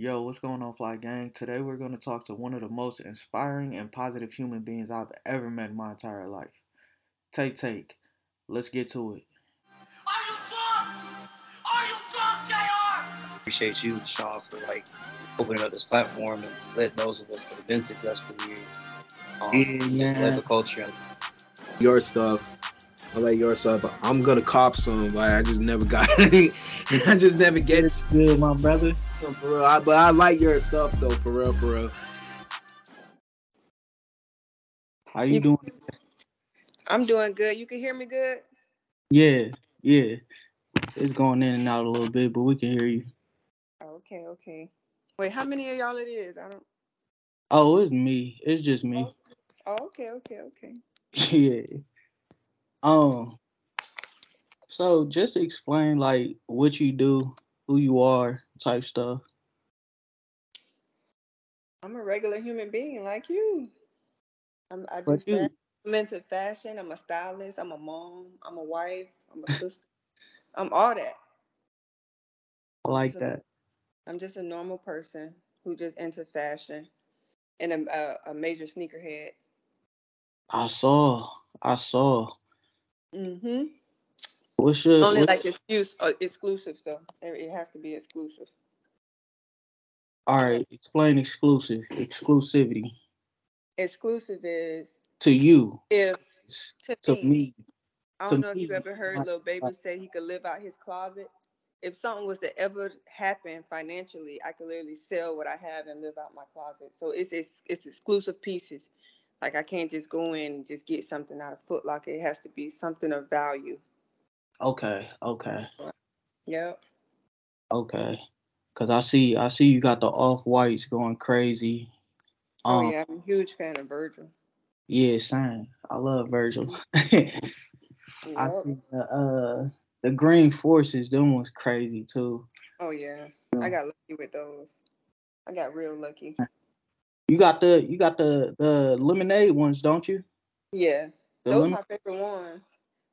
Yo, what's going on, Fly Gang? Today we're going to talk to one of the most inspiring and positive human beings I've ever met in my entire life. Take, take. Let's get to it. Are you drunk? Are you drunk, JR? appreciate you, Sean, for like opening up this platform and letting those of us that have been successful here um, Yeah, just man. live the culture. your stuff. I like your stuff, but I'm gonna cop some. Like I just never got it. I just never get it Good, my brother. for real. I, but I like your stuff though, for real, for real. How you You- doing? I'm doing good. You can hear me good? Yeah, yeah. It's going in and out a little bit, but we can hear you. Oh, okay, okay. Wait, how many of y'all it is? I don't. Oh, it's me. It's just me. Oh, okay, okay, okay. yeah. Um. So just explain like what you do, who you are, type stuff. I'm a regular human being like you. I'm, I do you, I'm into fashion. I'm a stylist. I'm a mom. I'm a wife. I'm a sister. I'm all that. I like So- that. I'm just a normal person who just into fashion and a, a, a major sneakerhead. I saw. I saw. Mm-hmm. What's your Only what's- like excuse, uh, exclusive though. It has to be exclusive. all right? Explain exclusive. Exclusivity Exclusive is to you. if to, To me, me. I don't know if you me, ever heard Lil Baby say he could live out his closet. If something was to ever happen financially, I could literally sell what I have and live out my closet. So it's it's, it's exclusive pieces. Like I can't just go in and just get something out of Foot Locker. It has to be something of value. Okay. Okay. Yep. Okay. Cause I see I see you got the off whites going crazy. Oh Um, yeah, I'm a huge fan of Virgil. Yeah, same. I love Virgil. I see the uh the green forces, them was crazy too. Oh yeah. I got lucky with those. I got real lucky. You got the you got the the lemonade ones, don't you? Yeah. The Those are my favorite ones.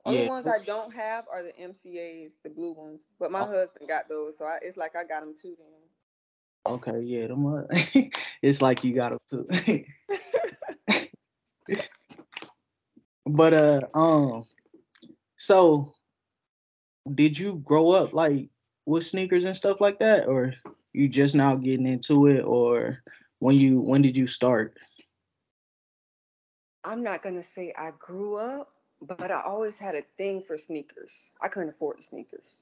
Only Yeah. ones I don't have are the MCAs, the blue ones. But my Oh. husband got those, so I, it's like I got them too. Okay, yeah, them are, it's like you got them too. but uh um so did you grow up like with sneakers and stuff like that or you just now getting into it or when you when did you start? I'm not gonna say I grew up, but I always had a thing for sneakers. I couldn't afford the sneakers.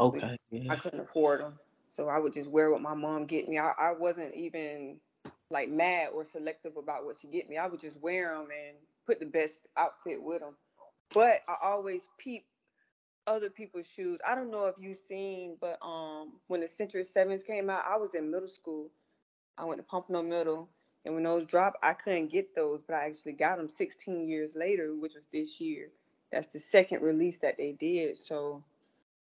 Okay. I couldn't afford them, so I would just wear what my mom get me. I, I wasn't even like mad or selective about what she get me. I would just wear them and put the best outfit with them. But I always peep other people's shoes. I don't know if you've seen, but um, when the Century Sevens came out, I was in middle school. I went to Pompano Middle, and when those dropped, I couldn't get those, but I actually got them 16 years later, which was this year. That's the second release that they did. So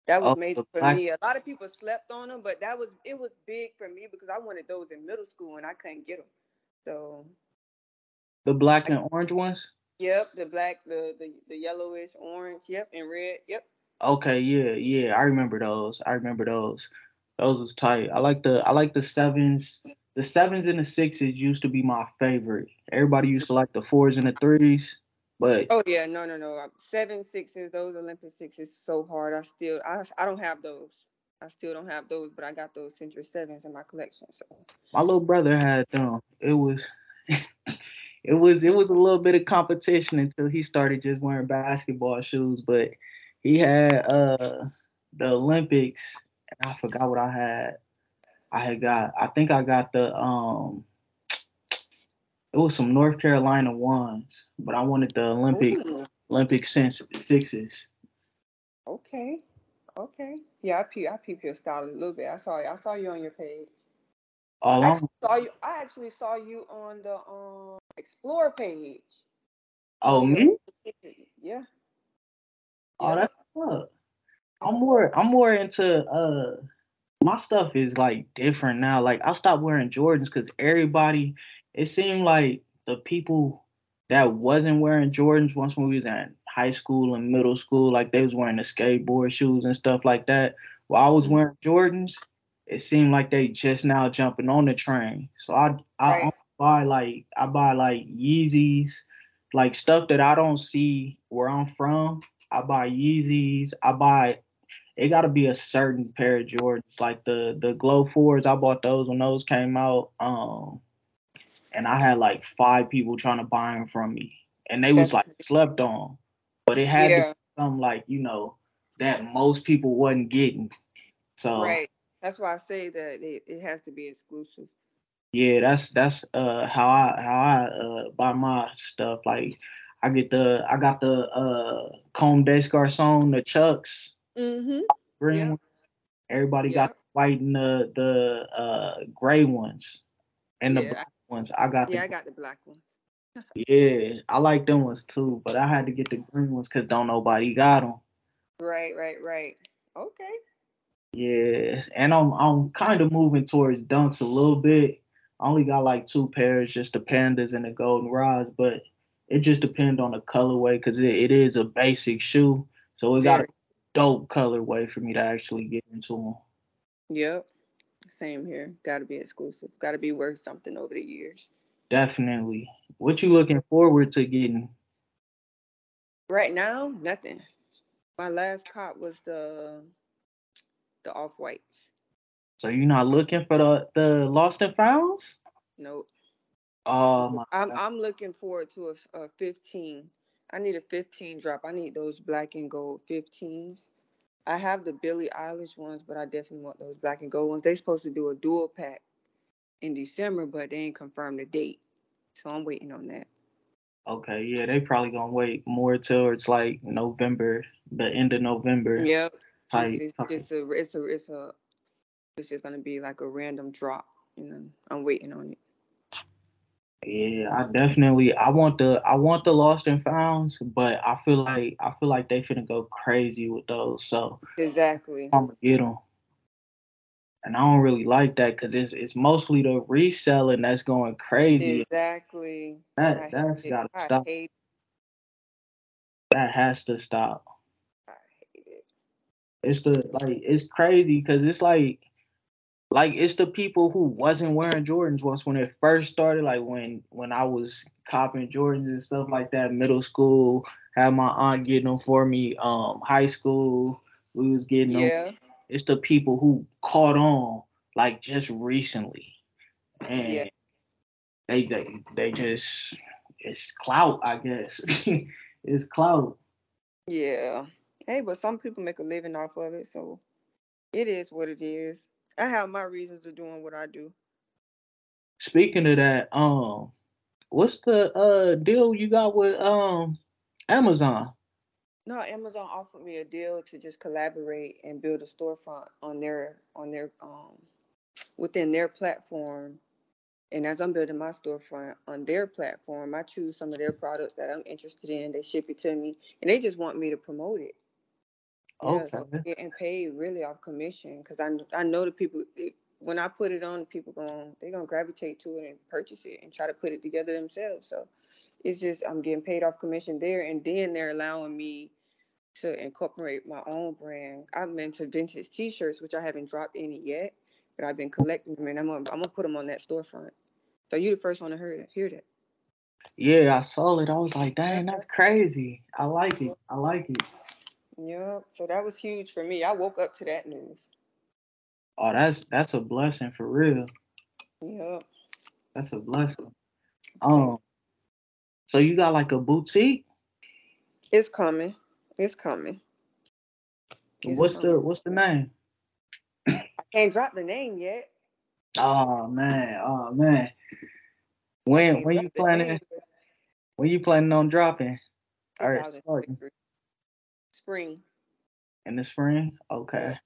that was Oh, major for black- me. A lot of people slept on them, but that was it was big for me because I wanted those in middle school and I couldn't get them. So The black and orange ones? yep, the black, the the, the yellowish, orange, yep, and red, yep. Okay, yeah, yeah. I remember those. I remember those. Those was tight. I like the I like the sevens. The sevens and the sixes used to be my favorite. Everybody used to like the fours and the threes, but Oh yeah, no, no, no. Seven sixes, those Olympic sixes, so hard. I still, I, I don't have those. I still don't have those, but I got those Citrus Sevens in my collection. So my little brother had them. It was it was it was a little bit of competition until he started just wearing basketball shoes, but he had uh the Olympics and I forgot what I had. I had got I think I got the um it was some North Carolina ones, but I wanted the Olympic Ooh, Olympic sense sixes. okay, okay. Yeah, I peep, I peep your style a little bit. I saw, you. I saw you on your page. Oh, I actually saw you. I actually saw you on the um Explore page. oh me? Yeah. Oh, that's up. I'm more I'm more into uh my stuff is like different now. Like I stopped wearing Jordans because everybody it seemed like the people that wasn't wearing Jordans once when we was in high school and middle school, like they was wearing the skateboard shoes and stuff like that. While I was Mhm. wearing Jordans, it seemed like they just now jumping on the train. So I I Right. buy like I buy like Yeezys, like stuff that I don't see where I'm from. I buy Yeezys. I buy it got to be a certain pair of Jordans, like the the Glow Fours. I bought those when those came out. Um, and I had like five people trying to buy them from me, and they was That's like crazy. slept on. But it had to Yeah, be something like you know that most people wasn't getting. So right. That's why I say that it, it has to be exclusive. yeah, that's that's uh how I how I uh buy my stuff. Like I get the I got the uh Comme des Garçons, the Chucks Mm-hmm. green Yeah. Everybody got Yeah. the white and the the uh gray ones and the Yeah, black ones. I got Yeah, the I got the black ones. yeah, I like them ones too, but I had to get the green ones because don't nobody got them. Right, right, right. Okay. Yes, and I'm I'm kind of moving towards dunks a little bit. I only got like two pairs, just the pandas and the golden rods, but it just depends on the colorway because it, it is a basic shoe, so it got. Dope colorway for me to actually get into them. Yep. Same here. Got to be exclusive. Got to be worth something over the years. Definitely. What you looking forward to getting? Right now, nothing. My last cop was the the off whites. So you're not looking for the the lost and founds? Nope. Oh my I'm God. I'm looking forward to a, a 15. I need a 15 drop. I need those black and gold 15s. I have the Billie Eilish ones, but I definitely want those black and gold ones. They supposed to do a dual pack in December, but they ain't confirmed the date. So I'm waiting on that. Okay, yeah, they probably gonna wait more till it's like November, the end of November Yep. type. It's, it's, it's a it's a it's a it's just gonna be like a random drop. You know, I'm waiting on it. Yeah, I definitely I want the I want the lost and founds, but I feel like I feel like they finna go crazy with those, so Exactly. I'm gonna get them. And I don't really like that because it's it's mostly the reselling that's going crazy. Exactly. That I that's it. gotta I stop. That has to stop. I hate it. It's the like it's crazy because it's like like it's the people who wasn't wearing Jordans once when it first started. Like when when I was copping Jordans and stuff like that, middle school, had my aunt getting them for me. Um, high school, we was getting them. Yeah. It's the people who caught on like just recently, and Yeah. they they they just it's clout, I guess. it's clout. Yeah. Hey, but some people make a living off of it, so it is what it is. I have my reasons of doing what I do. Speaking of that, um, what's the uh deal you got with um Amazon? No, Amazon offered me a deal to just collaborate and build a storefront on their on their um within their platform. And as I'm building my storefront on their platform, I choose some of their products that I'm interested in. They ship it to me, and they just want me to promote it. Yeah, so Okay. I'm getting paid really off commission because I I know the people it, when I put it on, people going they're gonna gravitate to it and purchase it and try to put it together themselves. So it's just I'm getting paid off commission there, and then they're allowing me to incorporate my own brand. I'm into vintage T-shirts, which I haven't dropped any yet, but I've been collecting them, and I'm gonna, I'm gonna put them on that storefront. So you the first one to hear hear that. Yeah, I saw it. I was like, dang, that's crazy. I like it. I like it. Yep. So that was huge for me. I woke up to that news. Oh, that's that's a blessing for real. Yep. That's a blessing. Um, so you got like a boutique? It's coming. It's coming. It's what's the what's the name? I can't drop the name yet. Oh man, oh man. When when you planning when you planning on dropping? Or starting 2023. Spring. in the spring? Okay.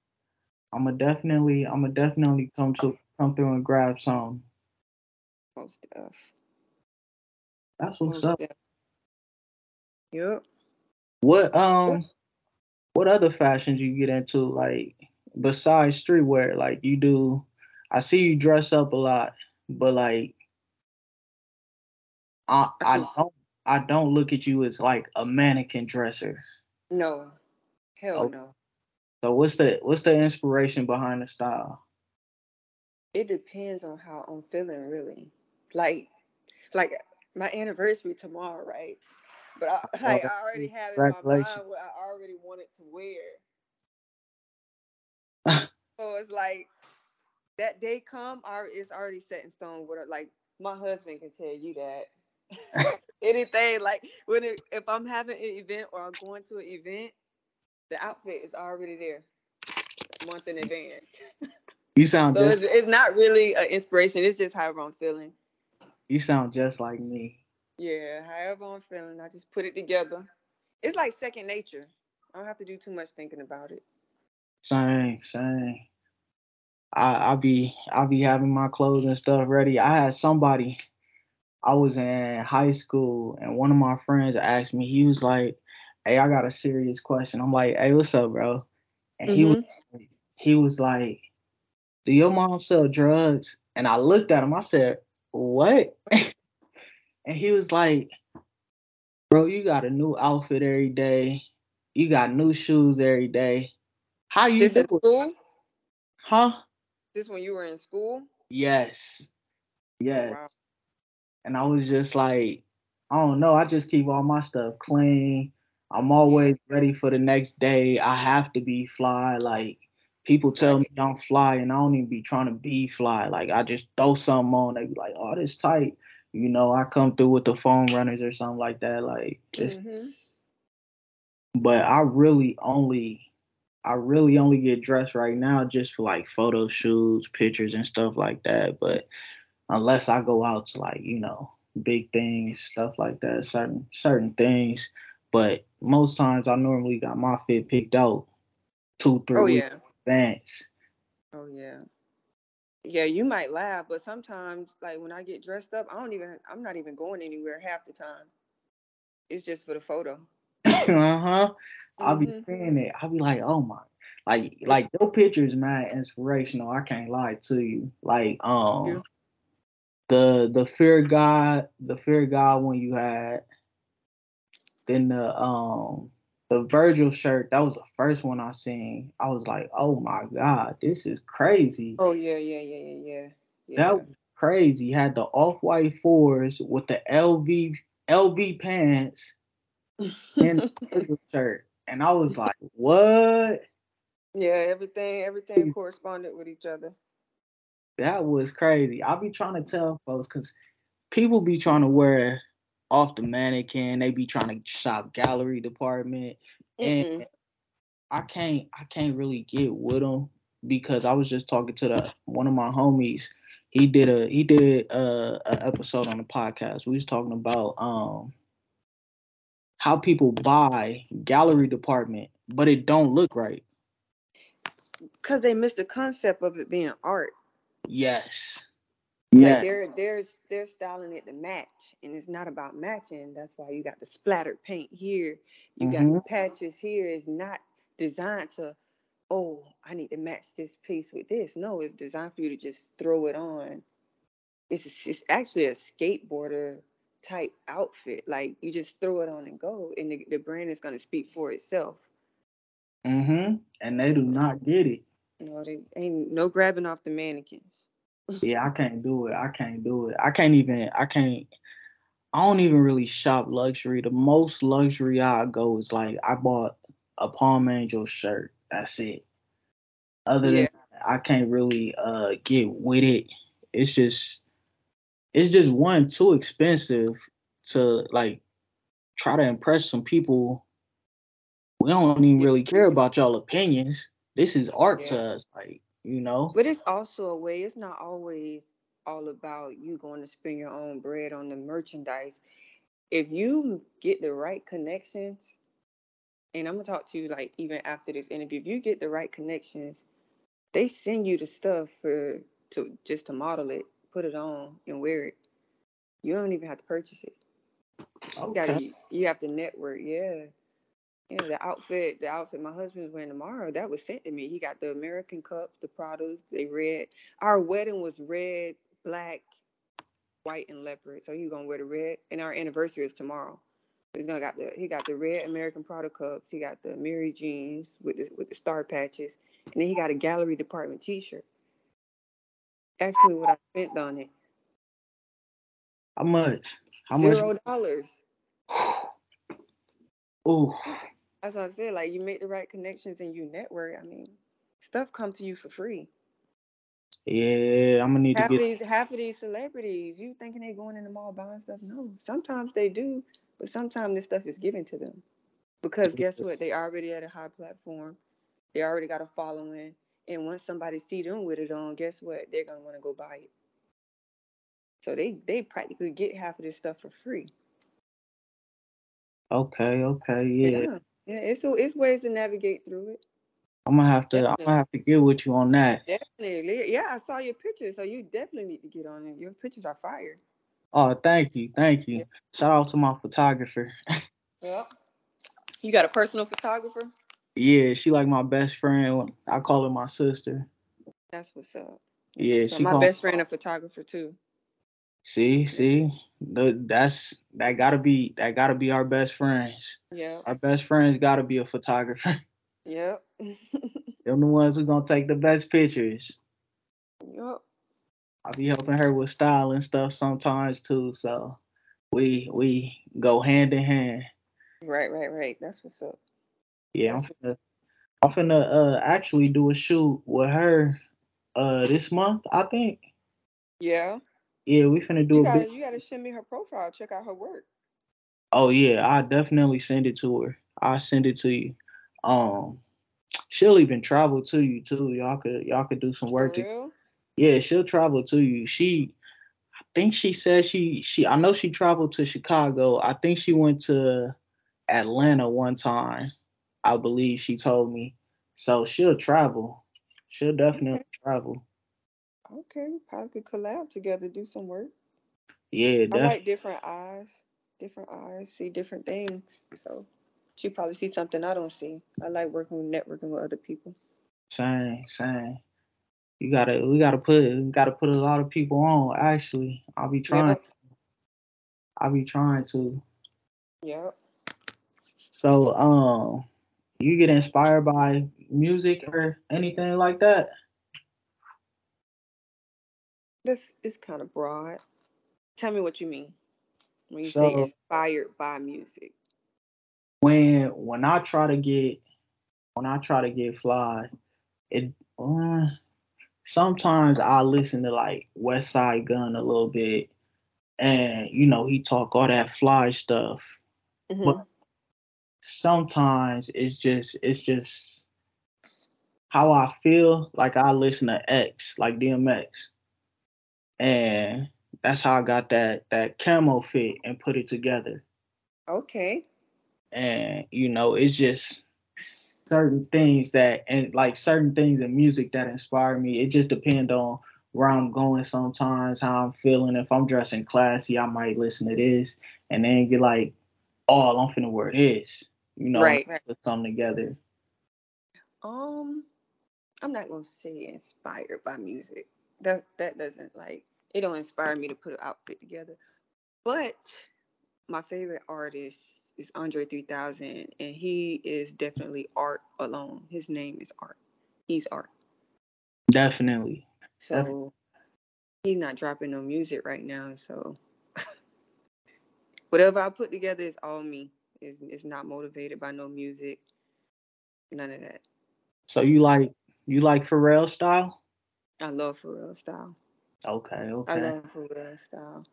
I'ma definitely I'ma definitely come to come through and grab some. Most stuff. That's what's Most up. stuff. Yep. What um what other fashions you get into like besides streetwear? Like you do I see you dress up a lot, but like I I don't I don't look at you as like a mannequin dresser. No. Hell Oh. no. So what's the what's the inspiration behind the style? it depends on how I'm feeling really. Like like my anniversary tomorrow, right? But I, like I already have in my mind what I already wanted to wear. so it's like that day come, it's already set in stone. What like my husband can tell you that. Anything like when it, if I'm having an event or I'm going to an event, the outfit is already there a month in advance. You sound So just it's, it's not really an inspiration. It's just however I'm feeling. you sound just like me. Yeah, however I'm feeling, I just put it together. It's like second nature. I don't have to do too much thinking about it. Same, same. I I be I be having my clothes and stuff ready. I had somebody. I was in high school, and one of my friends asked me. He was like, "Hey, I got a serious question." I'm like, "Hey, what's up, bro?" And he was mm-hmm. he was like, "Do your mom sell drugs?" And I looked at him. I said, "What?" and he was like, "Bro, you got a new outfit every day. You got new shoes every day. How you This do it, school? huh?" This when you were in school? Yes. Yes. Wow. And I was just like, I don't know. I just keep all my stuff clean. I'm always ready for the next day. I have to be fly. Like people tell me I'm fly, and I don't even be trying to be fly. Like I just throw something on. They be like, "Oh, this tight." You know, I come through with the foam runners or something like that. Like, it's, Mhm. but I really only, I really only get dressed right now just for like photo shoots, pictures, and stuff like that. But unless I go out to like you know big things, stuff like that, certain certain things. But most times I normally got my fit picked out two three Oh weeks yeah. advance. Oh yeah. Yeah, you might laugh, but sometimes like when I get dressed up, I don't even I'm not even going anywhere half the time. It's just for the photo. uh huh. I'll be Mhm. seeing it. I'll be like, oh my. Like, like your pictures, man, inspirational. I can't lie to you. Like, um. The the fear God, the fear God one you had, then the um the Virgil shirt, that was the first one I seen. I was like, oh my God, this is crazy. Oh yeah, yeah, yeah, yeah, yeah. That was crazy. Had the off white fours with the LV LV pants and the Virgil shirt. And I was like, what? yeah, everything everything corresponded with each other. That was crazy. I be trying to tell folks because people be trying to wear off the mannequin. They be trying to shop gallery department, and Mm-mm. I can't. I can't really get with them because I was just talking to the one of my homies. He did a he did a, a episode on the podcast. We was talking about um how people buy gallery department, but it don't look right. Cause they missed the concept of it being art. Yes. Like they're they're they're styling it to match, and it's not about matching. That's why you got the splattered paint here. You got the patches here. It's not designed to, oh, I need to match this piece with this. No, it's designed for you to just throw it on. It's a, it's actually a skateboarder type outfit. Like you just throw it on and go, and the, the brand is gonna speak for itself. Mm-hmm. And they do not get it. You know, they ain't no grabbing off the mannequins. Yeah, I can't do it. I can't do it. I can't even. I can't. I don't even really shop luxury. The most luxury I go is like I bought a Palm Angel shirt. That's it. Other than that, I can't really uh get with it. It's just it's just one too expensive to like try to impress some people. We don't even really care about y'all opinions. This is art Yeah. to us, like you know. But it's also a way, it's not always all about you going to spend your own bread on the merchandise. If you get the right connections, and I'm gonna talk to you like even after this interview, if you get the right connections, they send you the stuff for to just to model it, put it on and wear it. You don't even have to purchase it. You gotta Okay. you have to network, yeah. Yeah, the outfit, the outfit my husband's wearing tomorrow, that was sent to me. He got the America's Cups, the Pradas, they red. Our wedding was red, black, white, and leopard. So he's gonna wear the red, and our anniversary is tomorrow. He's gonna got the he got the red American Prada cups. He got the Amiri jeans with the with the star patches, and then he got a gallery department T-shirt. Ask me what I spent on it. How much? How much? Zero dollars. Ooh, That's what I said. Like you make the right connections and you network. I mean, stuff come to you for free. yeah. I'm gonna need Half to of get. these half of these celebrities, you thinking they going in the mall buying stuff? No. Sometimes they do, but sometimes this stuff is given to them. Because guess what? They already at a high platform. They already got a following. And once somebody see them with it on, guess what? They're gonna want to go buy it. So they they practically get half of this stuff for free. Okay, okay, yeah. Yeah. Yeah, it's so it's ways to navigate through it. I'm gonna have to. I'm gonna have to get with you on that. Definitely. Yeah, I saw your pictures, so you definitely need to get on it. Your pictures are fire. Oh, thank you, thank you. Yeah. Shout out to my photographer. Yep. You got a personal photographer? yeah, she like my best friend. I call her my sister. That's what's up. Yeah, So she my best friend a photographer too. See, see, the, that's that gotta be that gotta be our best friends. Yeah, Our best friends gotta be a photographer. Yep. Them the ones who gonna take the best pictures. yep. I'll be helping her with style and stuff sometimes too. So we we go hand in hand. Right, right, right. That's what's up. Yeah, I'm That's finna, I'm finna uh actually do a shoot with her uh this month, I think. Yeah. Yeah, we finna do You a gotta bit. you gotta send me her profile, check out her work. Oh yeah, I definitely send it to her. I'll send it to you. Um she'll even travel to you too. Y'all could y'all could do some work to? Yeah, she'll travel to you. She I think she said she she I know she traveled to Chicago. I think she went to Atlanta one time. I believe she told me. So she'll travel. She'll definitely travel. Okay, we probably could collab together, do some work. Yeah, I like different eyes. Different eyes see different things. So she probably see something I don't see. I like working with networking with other people. Same, same. You gotta we gotta put we gotta put a lot of people on, actually. I'll be trying Yep. I'll be trying to. Yep. So um you get inspired by music or anything like that? This is kind of broad. Tell me what you mean when you say inspired by music. when when I try to get when I try to get fly, it uh, sometimes I listen to like Westside Gunn a little bit, and you know he talk all that fly stuff. Mhm. Sometimes it's just it's just how I feel. Like I listen to X, like DMX, and that's how I got that that camo fit and put it together. Okay. and you know it's just certain things that and like certain things in music that inspire me it just depends on where i'm going sometimes how i'm feeling if i'm dressing classy i might listen to this and then get like oh i'm finna wear this you know Right, right. put something together Um, I'm not gonna say inspired by music. That that doesn't like it don't inspire me to put an outfit together. But my favorite artist is Andre 3000, and he is definitely art alone. His name is art. He's art. definitely So he's not dropping no music right now. So whatever I put together is all me. It's, it's not motivated by no music. None of that. so you like you like pharrell style I love Pharrell style. okay okay. I love Pharrell style.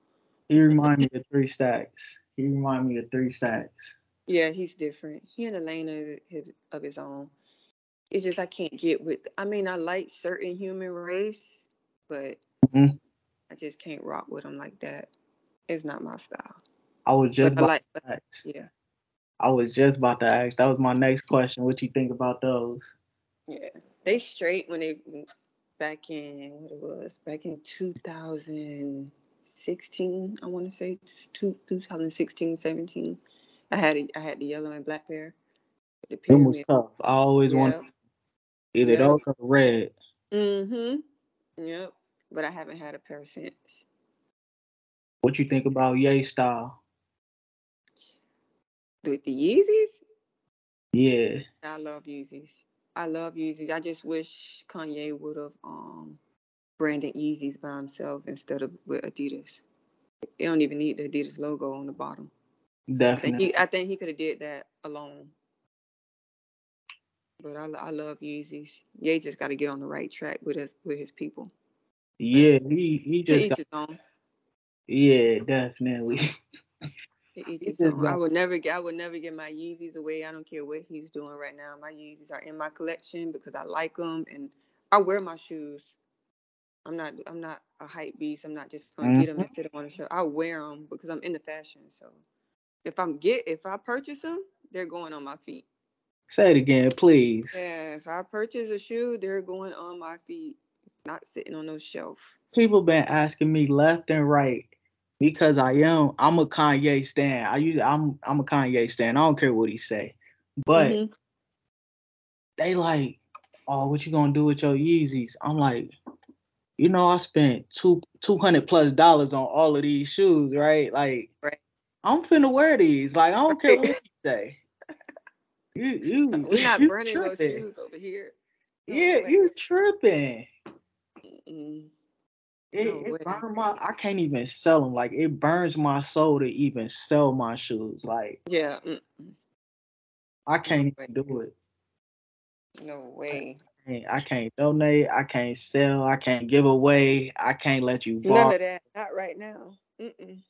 he remind me of three stacks he remind me of three stacks Yeah, he's different. He in a lane of his of his own. It's just I can't get with. I mean, I like certain human race, but Mhm. I just can't rock with them like that. It's not my style. i was just But about like. to ask. Yeah, I was just about to ask. That was my next question. What you think about those? yeah. They straight when they back in what it was back in 2016. I want to say two, 2016, 17. I had a, I had the yellow and black pair. The Them was tough. I always Yeah. wanted either Yeah. those or red. Mm-hmm. Yep. But I haven't had a pair since. What you think about Ye style? With the Yeezys, Yeah. I love Yeezys. I love Yeezys. I just wish Kanye would have um branding Yeezys by himself instead of with Adidas. They don't even need the Adidas logo on the bottom. I think Definitely. he, I think he could have did that alone. But I, I love Yeezys. Ye just got to get on the right track with his with his people. Yeah, he he just got, yeah, definitely. To each He his just. I would never get I would never get my Yeezys away. I don't care what he's doing right now. My Yeezys are in my collection because I like them and I wear my shoes. I'm not I'm not a hype beast. I'm not just gonna get them mm-hmm. and sit 'em on a show. I wear them because I'm into fashion. So if I'm get if I purchase them, they're going on my feet. Say it again, please. Yeah, if I purchase a shoe, they're going on my feet, not sitting on no shelf. People been asking me left and right because I am I'm a Kanye stan. I use I'm I'm a Kanye stan. I don't care what he say. But Mhm. they like, oh, what you gonna do with your Yeezys? I'm like, you know, I spent two two hundred plus dollars on all of these shoes, right? Like, Right. I'm finna wear these. Like, I don't care what you say. You you We're not you burning those shoes over here. Yeah, you tripping. Mm-mm. It, No it way. burn my. I can't even sell them. Like it burns my soul to even sell my shoes. Like Yeah, I can't even do it. no way. I I can't donate. I can't sell. I can't give away. I can't let you None borrow. of that. Not right now. Mm-mm.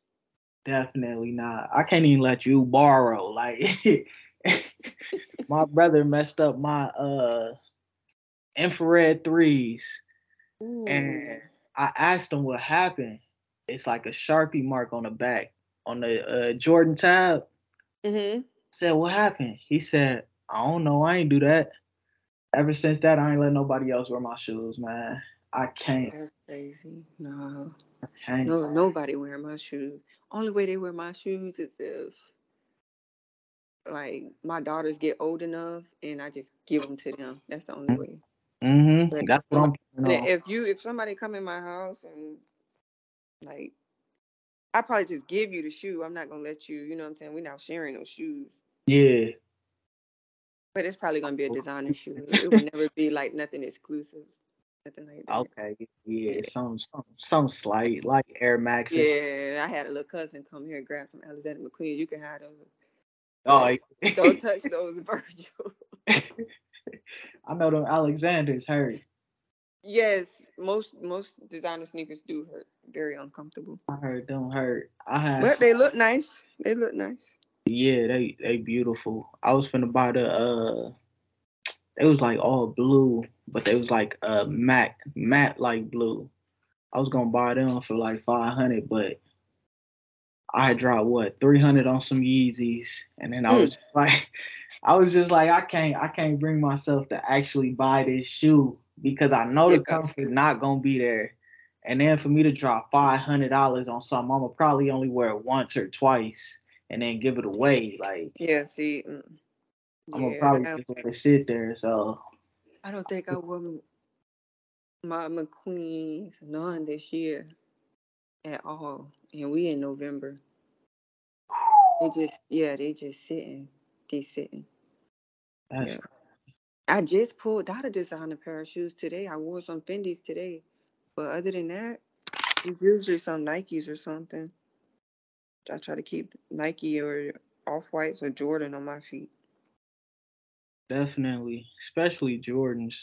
Definitely not. I can't even let you borrow. Like my brother messed up my uh infrared threes, and Ooh. I asked him what happened. It's like a sharpie mark on the back on the uh, Jordan tab. Mm-hmm. Said what happened? He said, I don't know. I ain't do that. Ever since that, I ain't let nobody else wear my shoes, man. I can't. That's crazy. No, I can't. no, nobody wear my shoes. Only way they wear my shoes is if, like, my daughters get old enough and I just give them to them. That's the only way. Mm-hmm. That's what I'm And putting if you if somebody come in my house and like I probably just give you the shoe. I'm not gonna let you, you know what I'm saying? We're not sharing those shoes. Yeah. But it's probably gonna be a oh. designer shoe. It would never be like nothing exclusive. Nothing like that. Okay. Yeah. Yeah. Some some some slight like Air Maxes. Yeah, I had a little cousin come here and grab some Alexander McQueen. You can have those. Oh, Don't touch those, Virgil. I know them Alexanders hurt. Yes, most most designer sneakers do hurt. Very uncomfortable. I heard them hurt. I had But they look nice. They look nice. yeah, they they beautiful. I was finna buy the uh it was like all blue, but they was like uh matte matte like blue. I was gonna buy them for like five hundred, but I dropped what three hundred on some Yeezys, and then I Mm. was like, I was just like, I can't, I can't bring myself to actually buy this shoe because I know the comfort not gonna be there. And then for me to drop five hundred dollars on something, I'm gonna probably only wear it once or twice, and then give it away. Like Yeah, see. mm. I'm gonna Yeah, probably just let it sit there. So I don't think I wore my McQueen's none this year at all. And we in November. They just yeah, they just sitting. They sitting. that's Yeah. I just pulled out a designer pair of shoes today. I wore some Fendi's today. But other than that, it's usually some Nikes or something. I try to keep Nike or off whites or Jordan on my feet. definitely, especially Jordans.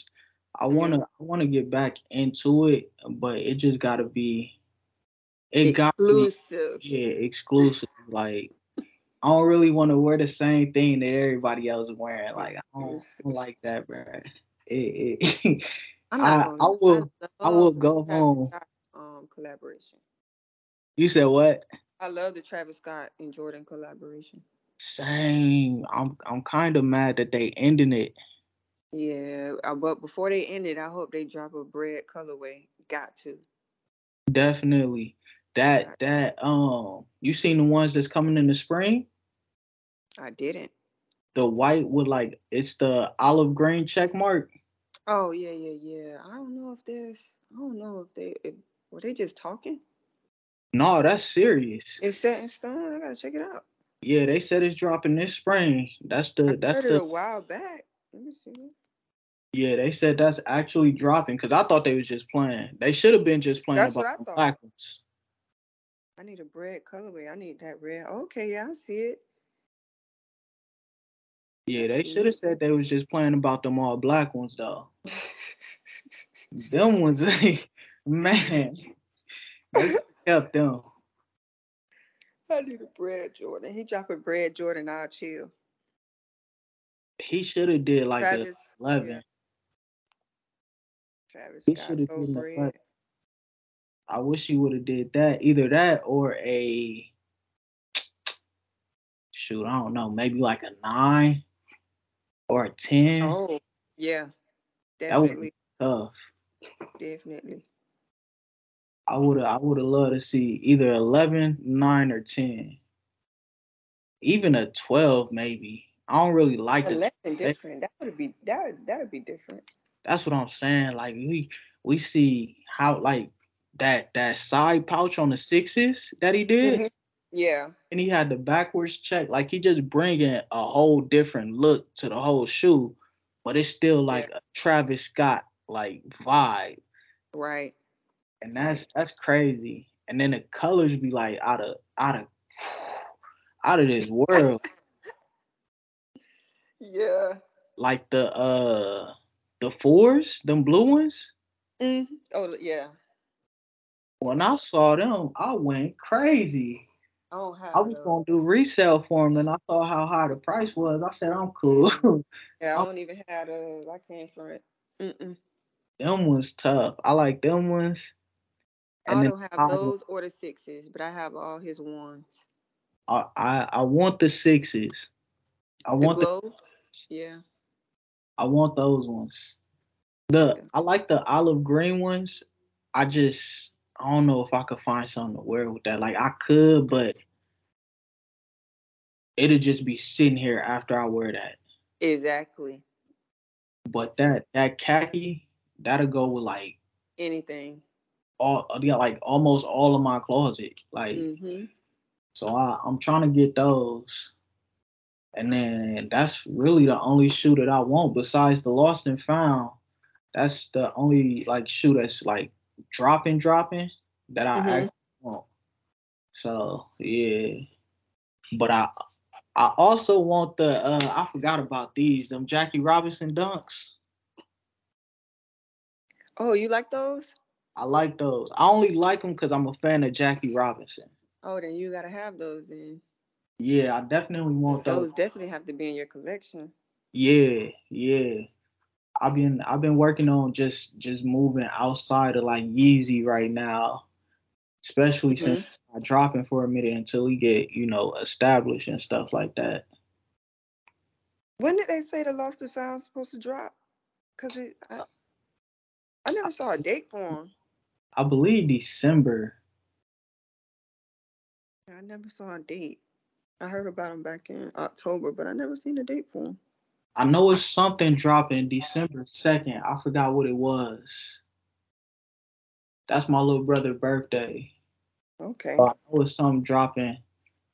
I wanna, I wanna get back into it, but it just gotta be, it got to be Exclusive. Yeah, exclusive. Like I don't really want to wear the same thing that everybody else is wearing. Like I don't, I don't like that, bro. It, it, I- I will- I will go Travis home. Scott, um collaboration. you said what? I love the Travis Scott and Jordan collaboration. Same. I'm I'm kind of mad that they ending it. Yeah, uh, but before they end it, I hope they drop a bread colorway. Got to. Definitely. That that um, you seen the ones that's coming in the spring? I didn't. The white with like it's the olive green check mark. Oh yeah, yeah, yeah. I don't know if there's. I don't know if they. If, were they just talking? No, that's serious. It's set in stone. I gotta check it out. Yeah, they said it's dropping this spring. That's the I that's heard it a while back. Let me see. Yeah, they said that's actually dropping because I thought they was just playing. They should have been just playing That's about what I thought. black ones. I need a bread colorway. I need that red. Okay, yeah, I see it. Yeah, they should have said they was just playing about them all black ones though. Them ones, man, they kept them. I need a bread Jordan. He drop a bread Jordan, I'll chill. He should have did like a Travis, eleven. yeah, Travis He shoulda old did bread. 11. I wish he would have did that. Either that or a shoot. I don't know. Maybe like a nine or a ten. Oh, yeah, That would definitely, be tough. definitely. I would have. I would have loved to see either 11, 9, or ten. Even a twelve, maybe. I don't really like the. Eleven different. That would be that. That would be different. That's what I'm saying. Like we we see how like that that side pouch on the sixes that he did, Mhm. Yeah, and he had the backwards check. Like he just bringing a whole different look to the whole shoe, but it's still like a Travis Scott like vibe, right. and that's that's crazy. And then the colors be like out of out of out of this world. Yeah. like the uh the fours, them blue ones. Mm. Oh yeah. When I saw them, I went crazy. Oh, I. I was gonna do resale for them, and I saw how high the price was. I said, I'm cool. Yeah, I don't even have those. I came from it. Mm-mm. them ones tough. I like them ones. I And then don't have I, those or the sixes, but I have all his ones. I I I want the sixes. I The want the. Yeah. I want those ones. The Yeah. I like the olive green ones. I just I don't know if I could find something to wear with that. Like I could, but it'll just be sitting here after I wear that. Exactly. But that that khaki, that'll go with like Anything. all yeah, like almost all of my closet. Like Mm-hmm. so I, I'm trying to get those. And then that's really the only shoe that I want besides the lost and found. That's the only like shoe that's like dropping, dropping that I Mhm. actually want. So yeah. But I I also want the uh I forgot about these, them Jackie Robinson dunks. Oh, you like those? I like those. I only like them because I'm a fan of Jackie Robinson. Oh, then you gotta have those then. Yeah, I definitely want those. Those definitely have to be in your collection. Yeah, yeah. I've been I've been working on just just moving outside of like Yeezy right now, especially mm-hmm. since I dropping for a minute until we get you know established and stuff like that. When did they say the Lost and Found supposed to drop? Cause it, I, I never saw a date for them. I believe December. I never saw a date. I heard about them back in October, but I never seen a date for them. I know it's something dropping December second. I forgot what it was. That's my little brother's birthday. Okay. So I know it's something dropping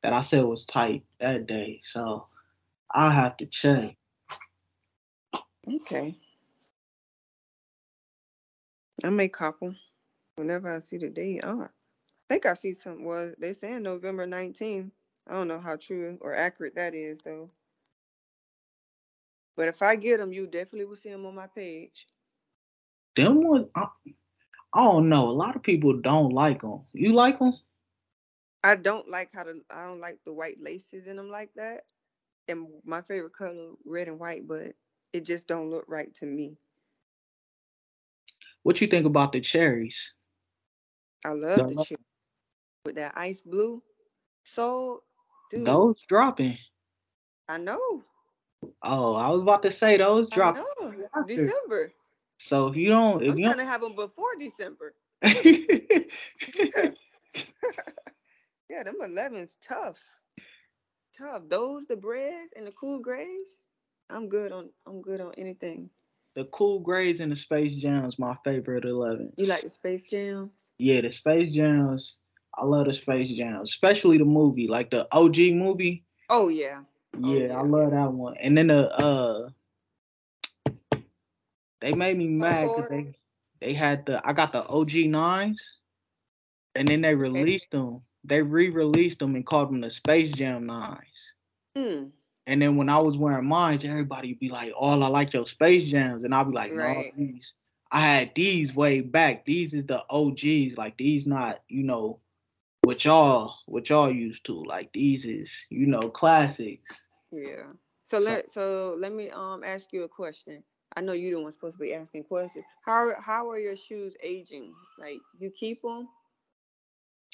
that I said was tight that day. So I'll have to check. Okay. I may them whenever I see the date. Oh, I think I see some. Was they saying November 19th? I don't know how true or accurate that is though. But if I get them, you definitely will see them on my page. Them ones, I, I don't know. A lot of people don't like them. You like them? I don't like how the I don't like the white laces in them like that. And my favorite color, red and white, but it just don't look right to me. What you think about the cherries? I love Don't the cherries with that ice blue. So, dude, Those dropping. I know. Oh, I was about to say those drop. December. So if you don't, if you don't, to have them before December. Yeah, them 11's tough. Tough. Those, the breads and the cool grays. I'm good on. I'm good on anything. the cool grays and the Space Jams my favorite eleven. You like the Space Jams? Yeah, the Space Jams. I love the Space Jams, especially the movie, like the OG movie. Oh yeah. Yeah, Oh, I love that one. And then the uh They made me mad because they they had the I got the OG nines, and then they released them. They re-released them and called them the Space Jam nines. Hmm. And then when I was wearing mines, everybody would be like, "Oh, I like your Space Jams," and I'll be like, "No, these I had these way back. These is the OGs. Like these, not you know, what y'all what y'all used to. Like these is you know classics." Yeah. So So- let so let me um ask you a question. I know you the one supposed to be asking questions. How how are your shoes aging? Like you keep them?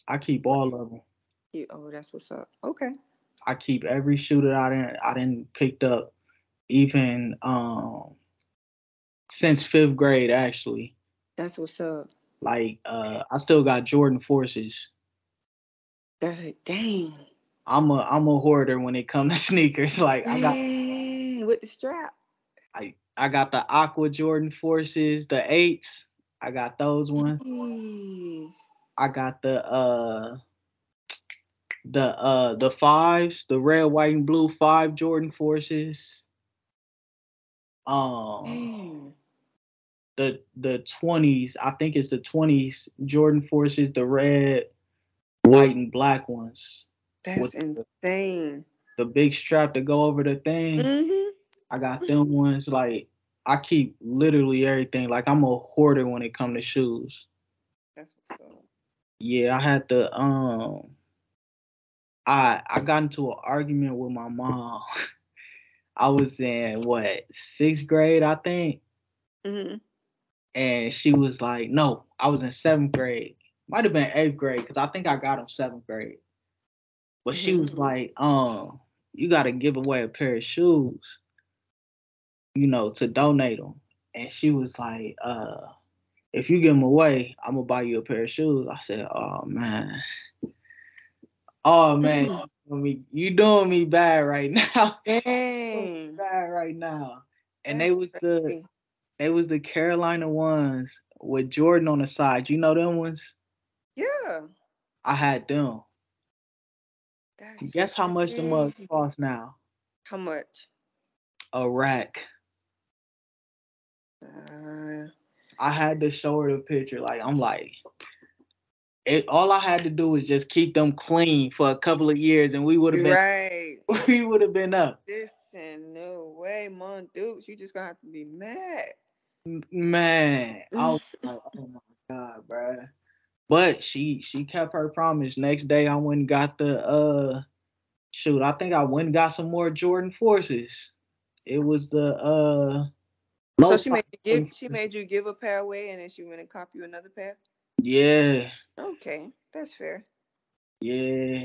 I keep all of them. You, oh, that's what's up. Okay. I keep every shoe that I didn't I didn't picked up, even um since fifth grade actually. That's what's up. Like uh I still got Jordan Forces. That's dang. I'm a I'm a hoarder when it comes to sneakers. Like I got with the strap. I I got the Aqua Jordan Forces, the eights. I got those ones. Jeez. I got the uh the uh the fives, the red, white, and blue five Jordan Forces. Um Dang. the the twenties, I think it's the twenties Jordan Forces, the red, white, and black ones. That's With the- insane. The big strap to go over the thing. Mm-hmm. I got them ones. Like I keep literally everything. Like I'm a hoarder when it comes to shoes. That's what's up. Yeah, I had to um I I got into an argument with my mom. I was in what sixth grade, I think, Mm-hmm. and she was like, "No, I was in seventh grade. Might have been eighth grade because I think I got him seventh grade." But she was Mhm. like, "Um, you got to give away a pair of shoes, you know, to donate them." And she was like, "Uh, if you give them away, I'm gonna buy you a pair of shoes." I said, "Oh man, oh man, you doing me, you doing me bad right now." Dang. bad right now. And they That's was the they was the Carolina ones with Jordan on the side. You know them ones? Yeah. I had them. That's Guess how much the mugs cost now? How much? A rack. Uh, I had to show her the picture. Like I'm like, it. All I had to do was just keep them clean for a couple of years, and we would have been right. we would have been up. Listen, no way, Mon Dukes. You just gonna have to be mad. Man, I was like, oh my god, bruh. But she she kept her promise. Next day I went and got the uh shoot, I think I went and got some more Jordan forces. It was the uh So she made you give she made you give a pair away and then she went and cop you another pair? Yeah, Okay, that's fair. yeah.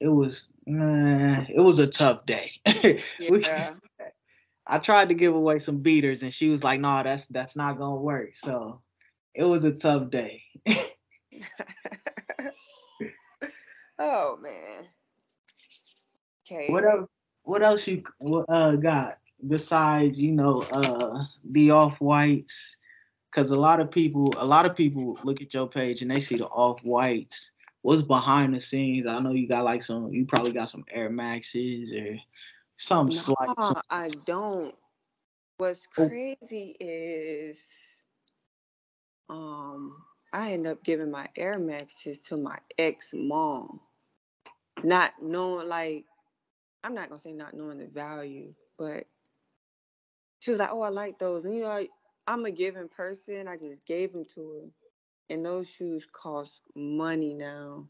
It was man, it was a tough day. Yeah. I tried to give away some beaters and she was like, nah, that's that's not gonna work. So it was a tough day. oh man. Okay. What else? What else you uh got besides you know uh the off whites? Because a lot of people, a lot of people look at your page and they see the off whites. What's behind the scenes? I know you got like some. You probably got some Air Maxes or some slight. Some- I don't. What's Oh. crazy is um I end up giving my Air Maxes to my ex mom. Not knowing like I'm not gonna say not knowing the value, but she was like, Oh, I like those. And you know, I, I'm a giving person. I just gave them to her. And those shoes cost money now.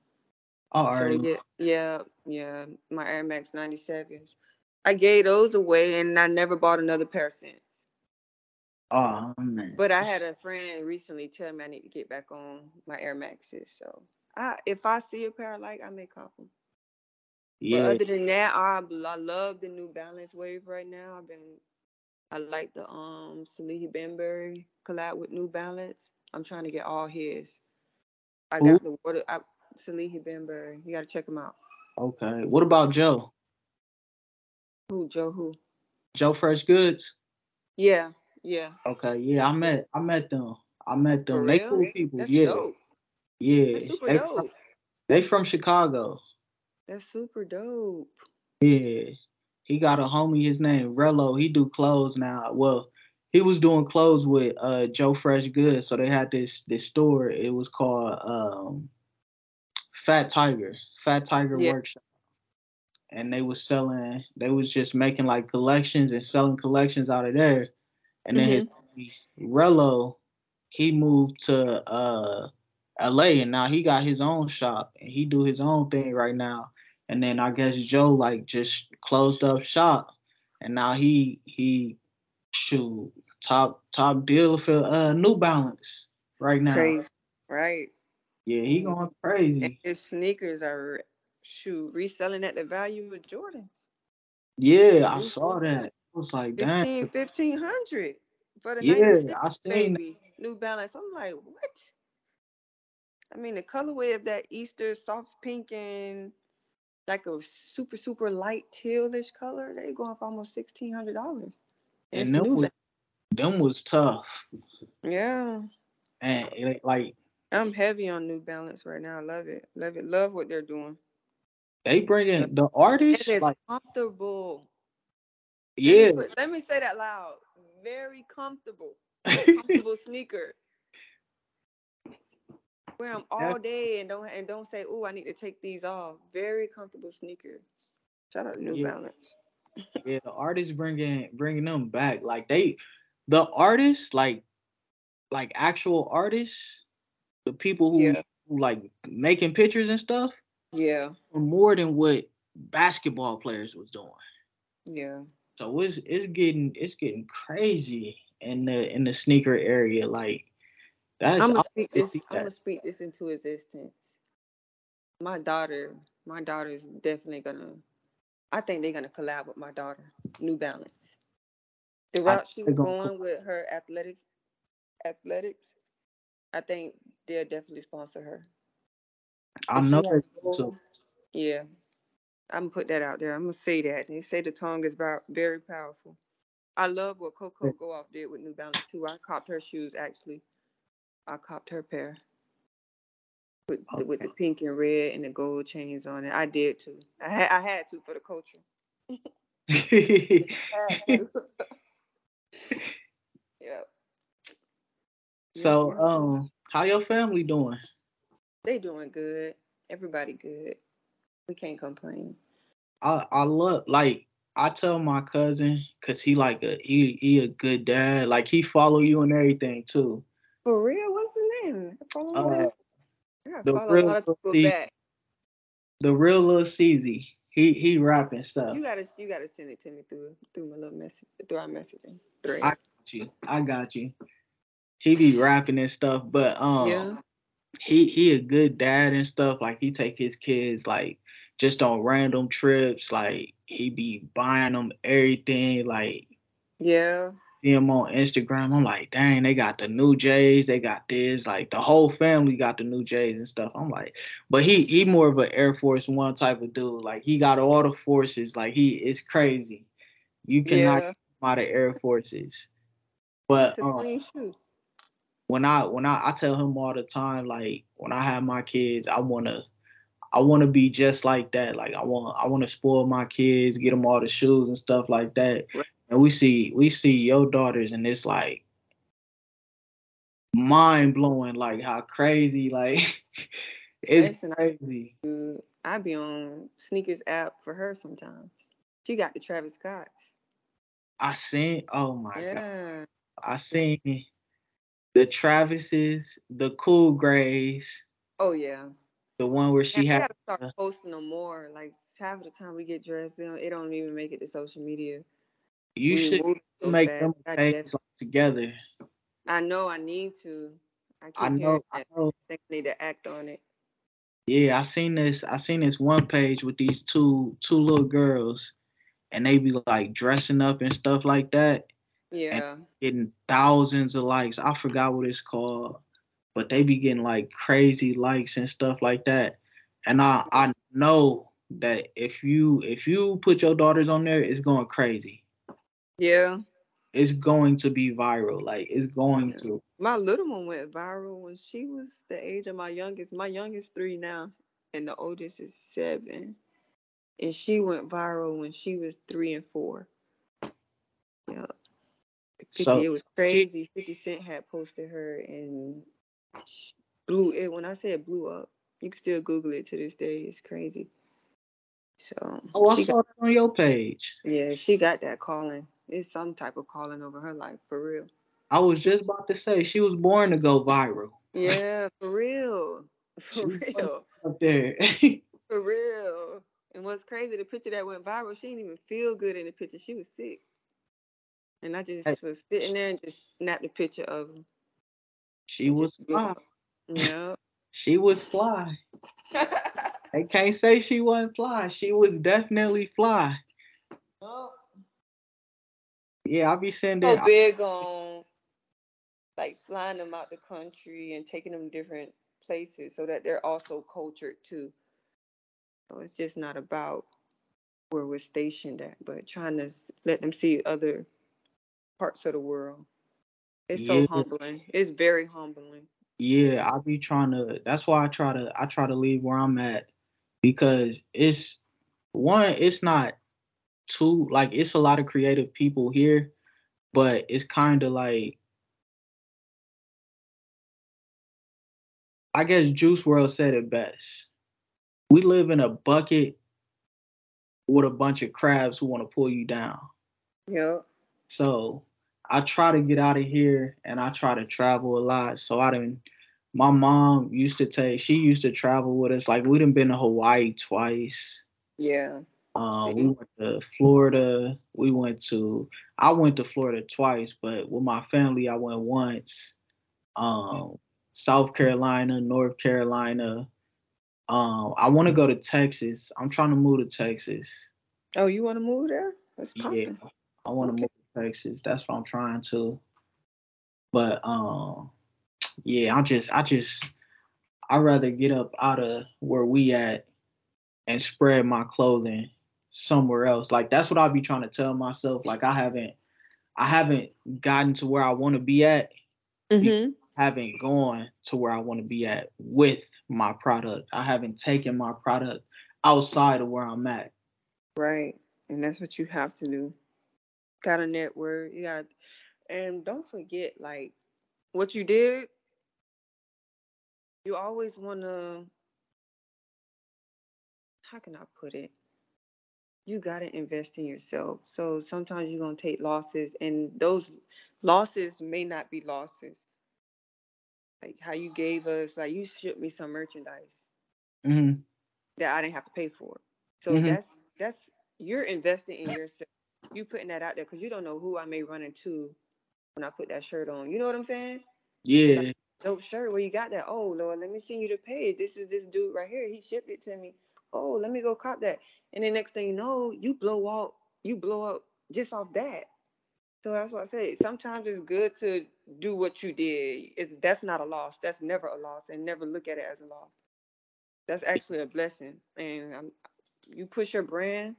I So yeah, yeah. My Air Max 97s. I gave those away and I never bought another pair since. Oh man. But I had a friend recently tell me I need to get back on my Air Maxes. So I if I see a pair I like, I may cop them. But yeah. other than that, I, I love the New Balance wave right now. I've been I like the um Salehe Bembury collab with New Balance. I'm trying to get all his. I got the water I, Salehe Bembury. You gotta check him out. Okay. What about Joe? Who Joe who? Joe Fresh Goods. Yeah, yeah. Okay. Yeah, I met. I met them. I met them. For They real? cool people. That's yeah. dope. Yeah. That's super they From, dope. they from Chicago. That's super dope. Yeah. He got a homie, his name Rello. He do clothes now. Well, he was doing clothes with uh Joe Fresh Goods. So they had this this store. It was called um Fat Tiger, Fat Tiger Yeah. Workshop. And they was selling, they was just making like collections and selling collections out of there. And then his homie, Rello, he moved to uh LA and now he got his own shop and he do his own thing right now. And then I guess Joe like just closed up shop and now he he shoot top top deal for uh New Balance right now. Crazy, right? Yeah, he going And crazy. his sneakers are shoot reselling at the value of Jordans. Yeah, I saw that. Was like, damn. 15, 1500 for the Yeah, 96 I seen that. baby. New Balance. I'm like, what? I mean, the colorway of that Easter soft pink and like a super, super light tealish color, they going for almost sixteen hundred dollars. And them was, them was tough. Yeah. And it, like I'm heavy on New Balance right now. I love it. Love it. Love what they're doing. they bringing the artists it's like comfortable. Yeah. let me say that loud. Very comfortable. Comfortable sneaker. Wear them all day and don't and don't say, "Oh, I need to take these off." Very comfortable sneakers. Shout out to New Yeah. Balance. yeah, the artists bringing bringing them back. Like they, the artists, like like actual artists, the people who, Yeah. who like making pictures and stuff, Yeah, more than what basketball players was doing. yeah. So it's it's getting it's getting crazy in the in the sneaker area. Like that's I'm gonna speak this. I'm gonna speak this into existence. My daughter, my daughter is definitely gonna. I think they're gonna collab with my daughter, New Balance. The I route she was gonna with her athletics, athletics. I think they'll definitely sponsor her. I If know that goal, too. Yeah, I'm gonna put that out there. I'm gonna say that. They say the tongue is about very powerful. I love what Coco Gauff did with New Balance too. I copped her shoes actually. I copped her pair with the, with the pink and red and the gold chains on it. I did too. I had I had to for the culture. Yep. so um, how your family doing? they doing good. Everybody good. We can't complain. I I love like I tell my cousin because he like a he he a good dad. Like he follow you and everything too. For real, what's his name? I follow Uh. I the follow a real lot of people Steve- back. the real little CZ. He he rapping stuff. You gotta you gotta send it to me through through my little message through our messaging thread. I got you. I got you. He be rapping and stuff, but um, yeah. he he a good dad and stuff. Like he take his kids like just on random trips. Like he be buying them everything. Like Yeah. see him on Instagram. I'm like, dang, they got the new Jays. They got this. Like the whole family got the new Jays and stuff. I'm like, but he he more of an Air Force One type of dude. Like he got all the forces. Like he is crazy. You cannot Yeah. out of Air Forces. But um, when I when I, I tell him all the time, like when I have my kids, I wanna I wanna be just like that. Like I want I wanna spoil my kids, get them all the shoes and stuff like that. Right. And we see we see your daughters, and it's like mind blowing, like how crazy, like it's Listen, crazy. I be on sneakers app for her sometimes. She got the Travis Scotts. I seen oh my god, I seen the Travises, the Cool Grays, Oh yeah. The one where she had. gotta start uh, posting them more. Like half of the time we get dressed, you know, it don't even make it to social media. You We should so make fast. them together. I know I need to. I I know, I know. I need to act on it. Yeah, I seen this. I seen this one page with these two two little girls, and they be like dressing up and stuff like that, Yeah. getting thousands of likes. I forgot what it's called, but they be getting like crazy likes and stuff like that. And I I know that if you if you put your daughters on there, it's going crazy. Yeah. It's going to be viral. Like it's going to. My little one went viral when she was the age of my youngest. My youngest three now, and the oldest is seven. And she went viral when she was three and four. Yeah. 50, So it was crazy. 50 Cent had posted her and blew it. When I say it blew up, you can still Google it to this day. It's crazy. So oh, I saw that on your page. Yeah, she got that calling. It's some type of calling over her life, for real. I was just about to say she was born to go viral Yeah, for real. For real. up there. For real. And what's crazy, the picture that went viral, she didn't even feel good in the picture. She was sick. And I just Hey. was sitting there and just snapped a picture of her. she was fly. Yeah. She was fly. They can't say she wasn't fly. She was definitely fly. Oh. Yeah, I'll be sending. so big on like flying them out the country and taking them different places so that they're also cultured too. So it's just not about where we're stationed at, but trying to let them see other parts of the world. It's so Yeah. humbling. It's very humbling. Yeah, I be trying to. That's why I try to. I try to leave where I'm at because it's one. It's not too like it's a lot of creative people here, but it's kind of like I guess Juice WRLD said it best. We live in a bucket with a bunch of crabs who want to pull you down. Yep. So I try to get out of here and I try to travel a lot. So I didn't my mom used to take she used to travel with us. Like we done been to Hawaii twice. Yeah. Um, we went to Florida. We went to I went to Florida twice, but with my family I went once. Um, South Carolina, North Carolina. Um, I want to go to Texas. I'm trying to move to Texas. Oh, you want to move there? That's Yeah. I want to Okay. move Texas. That's what I'm trying to. But um, yeah, I just, I just, I rather get up out of where we at and spread my clothing somewhere else. Like that's what I'll be trying to tell myself. Like I haven't, I haven't gotten to where I want to be at. Mm-hmm. Haven't gone to where I want to be at with my product. I haven't taken my product outside of where I'm at. Right. And that's what you have to do. Got a network. You got, and don't forget, like, what you did. You always want to. How can I put it? You got to invest in yourself. So sometimes you're going to take losses, and those losses may not be losses. Like how you gave us, like, you shipped me some merchandise. hmm that I didn't have to pay for. So Mhm. that's that's you're investing in yourself. You putting that out there because you don't know who I may run into when I put that shirt on. You know what I'm saying? Yeah, Dope shirt. Where you got that? Oh Lord, let me send you the page. This is this dude right here. He shipped it to me. Oh, let me go cop that. And the next thing you know, you blow out, you blow up just off that. So that's what I say. Sometimes it's good to do what you did. It's, that's not a loss. That's never a loss, and never look at it as a loss. That's actually a blessing. And um, you push your brand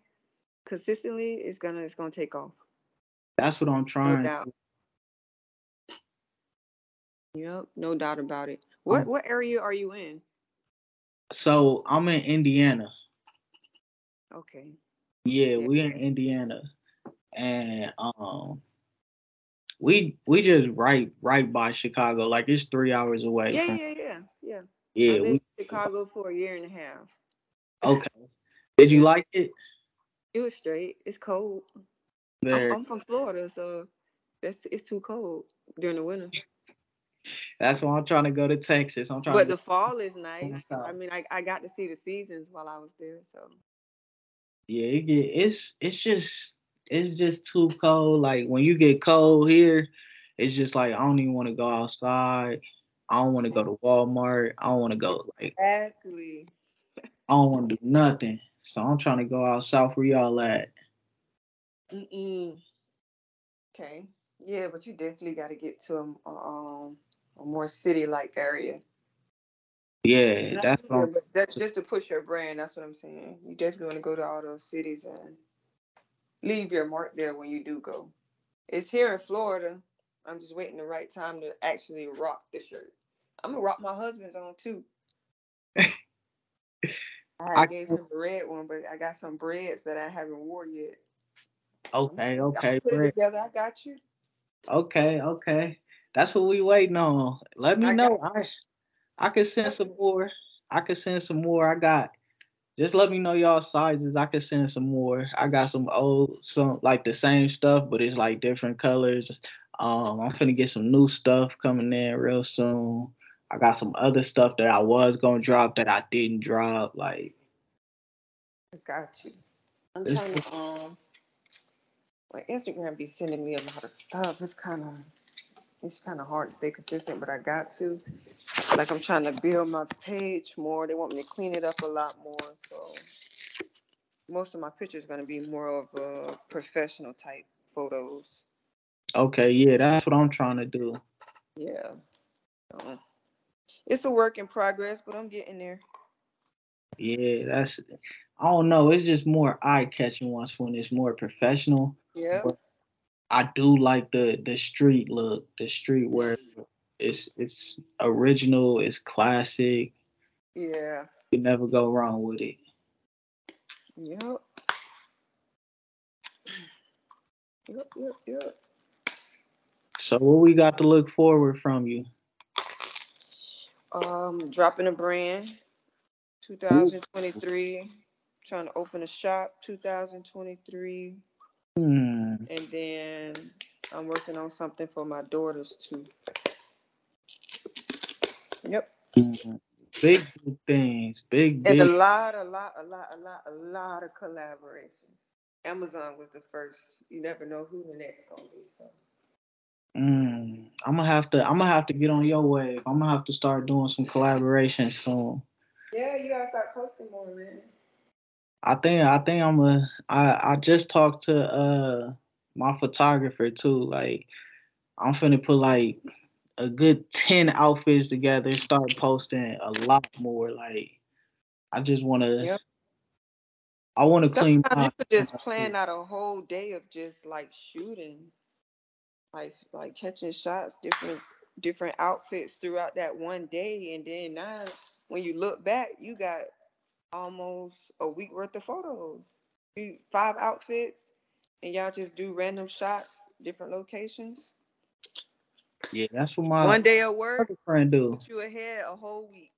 consistently, it's gonna it's gonna take off. that's what I'm No trying. doubt. Yep, no doubt about it. What Um, what area are you in? So I'm in Indiana. Okay. Yeah, Yeah. we in Indiana, and um, we we just right right by Chicago. Like it's three hours away Yeah, from. yeah, yeah, yeah. I Yeah, lived we in Chicago for a year and a half. okay. Did you like it? It was straight. It's cold. I'm, I'm from Florida, so that's it's too cold during the winter. That's why I'm trying to go to Texas. I'm trying But the fall is nice. I mean, I, I got to see the seasons while I was there. So Yeah, it get, it's it's just it's just too cold. Like when you get cold here, it's just like I don't even want to go outside. I don't want to go to Walmart. I don't want to go like exactly. I don't want to do nothing. So I'm trying to go out south where y'all at. Mm-mm. Okay. Yeah, but you definitely got to get to a, um, a more city-like area. Yeah, Not that's here, that's just to push your brand. That's what I'm saying. You definitely want to go to all those cities and leave your mark there when you do go. It's here in Florida. I'm just waiting the right time to actually rock the shirt. I'm gonna rock my husband's on too. I I- gave him the red one, but I got some breads that I haven't wore yet. Okay, okay, put it together. I got you. Okay, okay. That's what we waiting on. Let me I know. I I can send some more. I can send some more. I got just let me know y'all sizes. I can send some more. I got some old some like the same stuff, but it's like different colors. Um, I'm finna get some new stuff coming in real soon. I got some other stuff that I was gonna drop that I didn't drop. Like I got you. I'm trying to um. Well, Instagram be sending me a lot of stuff. It's kind of it's kind of hard to stay consistent, but I got to. Like I'm trying to build my page more. They want me to clean it up a lot more. So most of my pictures gonna be more of a professional type photos. okay, yeah, that's what I'm trying to do. Yeah. It's a work in progress, but I'm getting there. Yeah, that's I don't know. It's just more eye catching once when it's more professional. Yeah. I do like the the street look, the street where It's it's original, it's classic. Yeah. You never go wrong with it. Yep. Yep. Yep. Yep. So what we got to look forward from you? Um, dropping a brand, 2023. Trying to open a shop, 2023, Hmm. and then I'm working on something for my daughters too. Yep. Mhm. Big big things, big And a lot, a lot, a lot, a lot, a lot of collaborations. Amazon was the first. You never know who the next gonna be. So Mm, I'm gonna have to. I'm gonna have to get on your wave. I'm gonna have to start doing some collaborations soon. yeah, you gotta start posting more, man. I think. I think I'm a. I I just talked to uh my photographer too. Like I'm finna put like a good ten outfits together. Start posting a lot more. Like I just wanna. Yep. I wanna clean Sometimes my. you could just plan out a whole day of just like shooting, like like catching shots, different different outfits throughout that one day, and then now when you look back, you got almost a week worth of photos. You five outfits, and y'all just do random shots, different locations. Yeah, that's what my one day of work, friend do. put you ahead a whole week.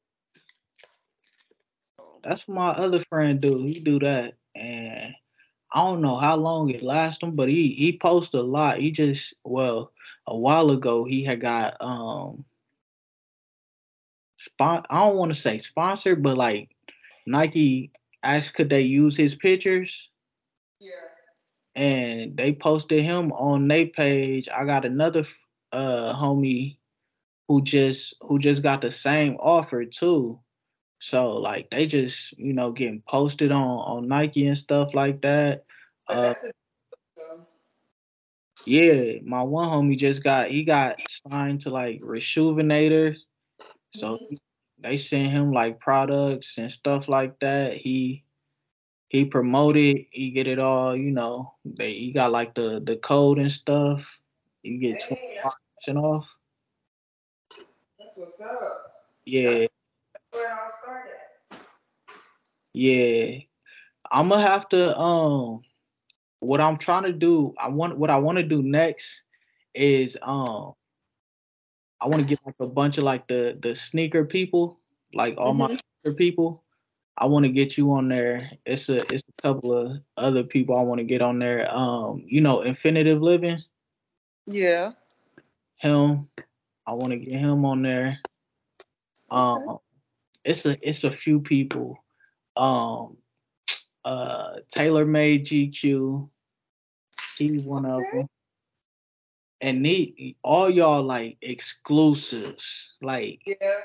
So, That's what my other friend do. He do that, and I don't know how long it lasts him, but he he posts a lot. He just well, a while ago he had got um spon. I don't want to say sponsored, but like Nike asked could they use his pictures, yeah. and they posted him on their page. I got another uh homie who just who just got the same offer too. So like they just you know getting posted on on Nike and stuff like that. Uh, that's a, so, yeah, my one homie just got he got signed to like Rejuvenator, so Mhm. they sent him like products and stuff like that. He he promoted, he get it all, you know. They he got like the the code and stuff. You get twenty percent off. that's what's up. Yeah, Where it all started. yeah. I'm gonna have to um what I'm trying to do, I want what I want to do next is um I want to get like a bunch of like the the sneaker people, like all my Mhm. sneaker people. I want to get you on there. It's a it's a couple of other people I want to get on there. Um, you know, Infinitive Living, Yeah. him. I want to get him on there. Um, it's a it's a few people. Um, uh, Taylor Made GQ. He's one of them. And they, all y'all like exclusives. Like Yeah.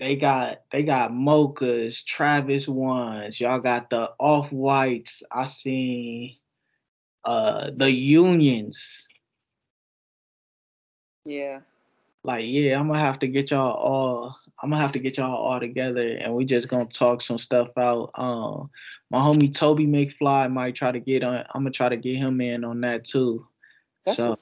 they got they got mochas, Travis ones. Y'all got the off whites. I seen uh the unions. Yeah. Like yeah, I'm gonna have to get y'all all. I'm gonna have to get y'all all together, and we just gonna talk some stuff out. Um, my homie Toby McFly might try to get on. I'm gonna try to get him in on that too. That's so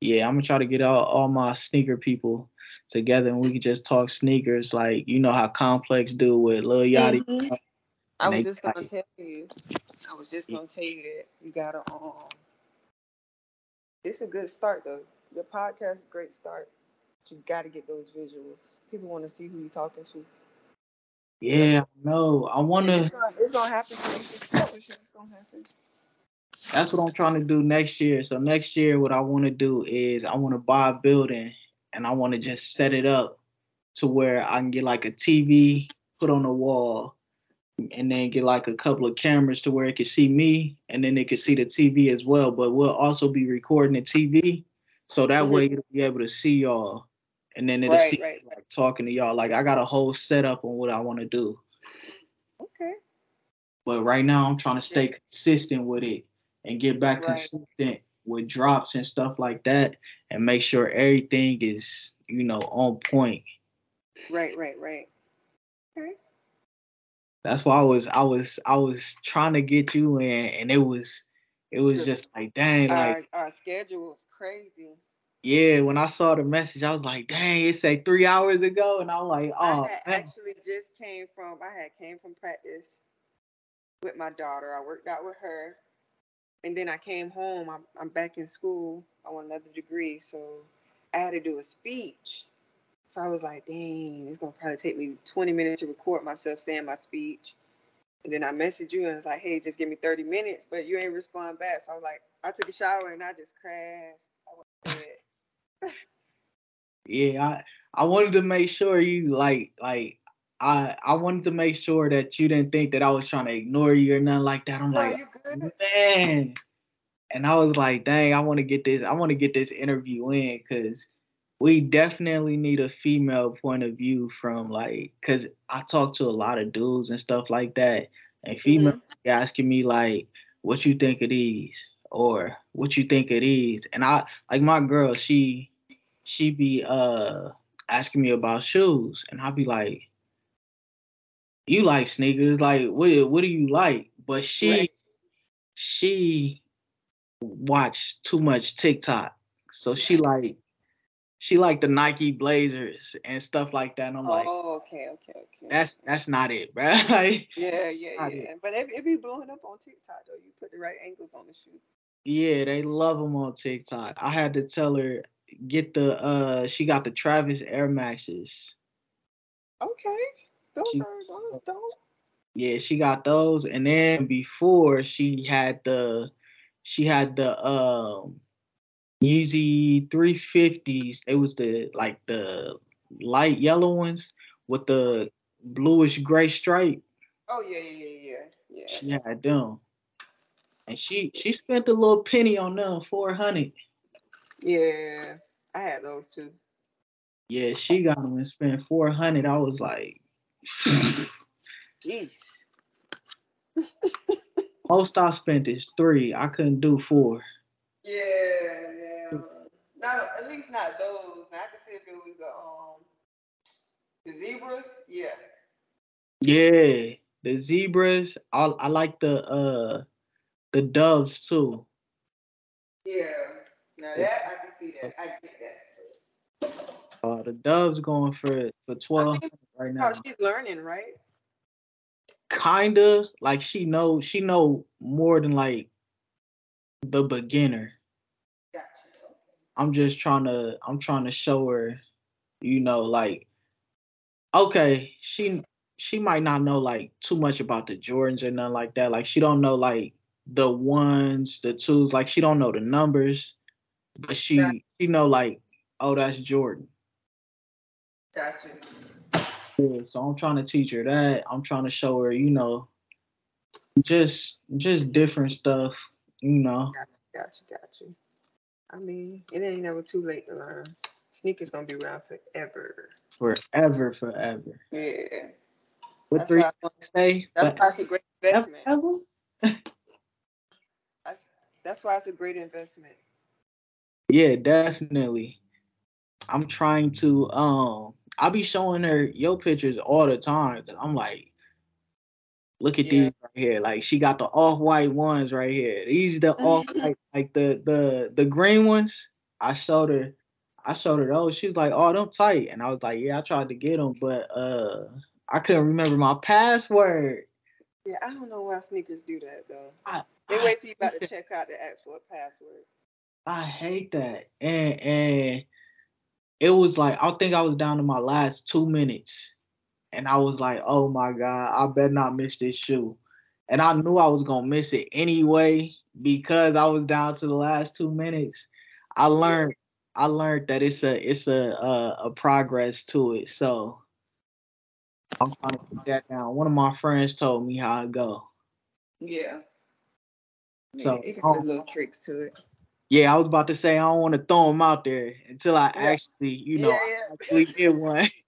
yeah, I'm gonna try to get all, all my sneaker people together, and we can just talk sneakers. Like you know how Complex do with Lil Yachty. Mhm. I was just gonna like- tell you. I was just gonna tell you that you gotta um it's a good start though. Your podcast is a great start. You got to get those visuals. People want to see who you're talking to. Yeah, no, I wanna. it's gonna, it's gonna happen. So you just push it. It's gonna happen. That's what I'm trying to do next year. So next year, what I want to do is I want to buy a building and I want to just set it up to where I can get like a TV put on the wall, and then get like a couple of cameras to where it can see me, and then it can see the TV as well. But we'll also be recording the TV, so that Mhm. way you'll be able to see y'all, and then it'll Right, see right, like talking to y'all. Like I got a whole setup on what I want to do. Okay. But right now, I'm trying to stay consistent with it and get back consistent with drops and stuff like that, and make sure everything is, you know, on point. Right, right, right. Okay. That's why I was, I was, I was trying to get you in, and it was, it was just like, dang, like, Our our schedule is crazy. Yeah. When I saw the message, I was like, dang, it say three hours ago, and I'm like, oh, I had actually just came from I had came from practice with my daughter. I worked out with her. And then I came home. I'm, I'm back in school. I want another degree. So I had to do a speech. So I was like, dang, it's going to probably take me 20 minutes to record myself saying my speech. And then I messaged you and it's like, hey, just give me 30 minutes, but you ain't respond back. So I was like, I took a shower and I just crashed. I went to bed. Yeah, I, I wanted to make sure you like, like. I, I wanted to make sure that you didn't think that I was trying to ignore you or nothing like that. I'm No, like, man. And I was like, dang, I want to get this, I want to get this interview in because we definitely need a female point of view from like, because I talk to a lot of dudes and stuff like that, and mm-hmm. females be asking me like, what you think of these or what you think of these, and I like my girl, she she be uh asking me about shoes, and I'll be like, you like sneakers, like what what do you like? But she Right. she watched too much TikTok. So she like she like the Nike Blazers and stuff like that. And I'm like, oh, okay, okay, okay. that's that's not it, bro. like, Yeah, yeah, yeah. it. But it, it be blowing up on TikTok though. You put the right angles on the shoe. yeah, they love them on TikTok. I had to tell her get the uh she got the Travis Air Maxes. Okay, those She- are those dope. Yeah, she got those. And then before she had the she had the um Yeezy 350s. It was the like the light yellow ones with the bluish gray stripe. Oh yeah, yeah, yeah, yeah, yeah. She had them. And she she spent a little penny on them, 400. Yeah, I had those too. Yeah, she got them and spent 400. I was like, Jeez. most I spent is three. I couldn't do four. Yeah, yeah. Not at least not those. Now I can see if it was the um the zebras. Yeah. Yeah, the zebras. I I like the uh the doves too. Yeah. Now that I can see that. I get that. Uh, the doves going for for twelve right now. Oh, she's learning, right? Kinda like she know she know more than like the beginner. Gotcha. I'm just trying to I'm trying to show her, you know, like okay, she she might not know like too much about the Jordans or nothing like that. Like she don't know like the ones, the twos, like she don't know the numbers, but she Right. she know like, oh that's Jordan. Gotcha. Yeah, so I'm trying to teach her that. I'm trying to show her, you know, just just different stuff, you know. Gotcha, gotcha. I mean, it ain't never too late to learn. Sneakers gonna be around forever. Forever, forever. Yeah. What That's three say? that's why it's a great investment. That's that's why it's a great investment. Yeah, definitely. I'm trying to um I'll be showing her your pictures all the time. 'cause I'm like, look at Yeah. these right here. Like she got the off-white ones right here. These the off-white, like the the the green ones. I showed her I showed her those. She was like, oh, them tight. And I was like, yeah, I tried to get them, but uh I couldn't remember my password. Yeah, I don't know why sneakers do that though. I, They wait till you about to check out to ask for a password. I hate that. And and it was like I think I was down to my last two minutes. And I was like, oh my God, I better not miss this shoe. And I knew I was gonna miss it anyway because I was down to the last two minutes. I learned I learned that it's a it's a a, a progress to it. So I'm trying to put that down. One of my friends told me how it go. Yeah. So, it, it um, got little tricks to it. Yeah, I was about to say I don't want to throw them out there until I Yeah. actually, you know, yeah, yeah. actually get one.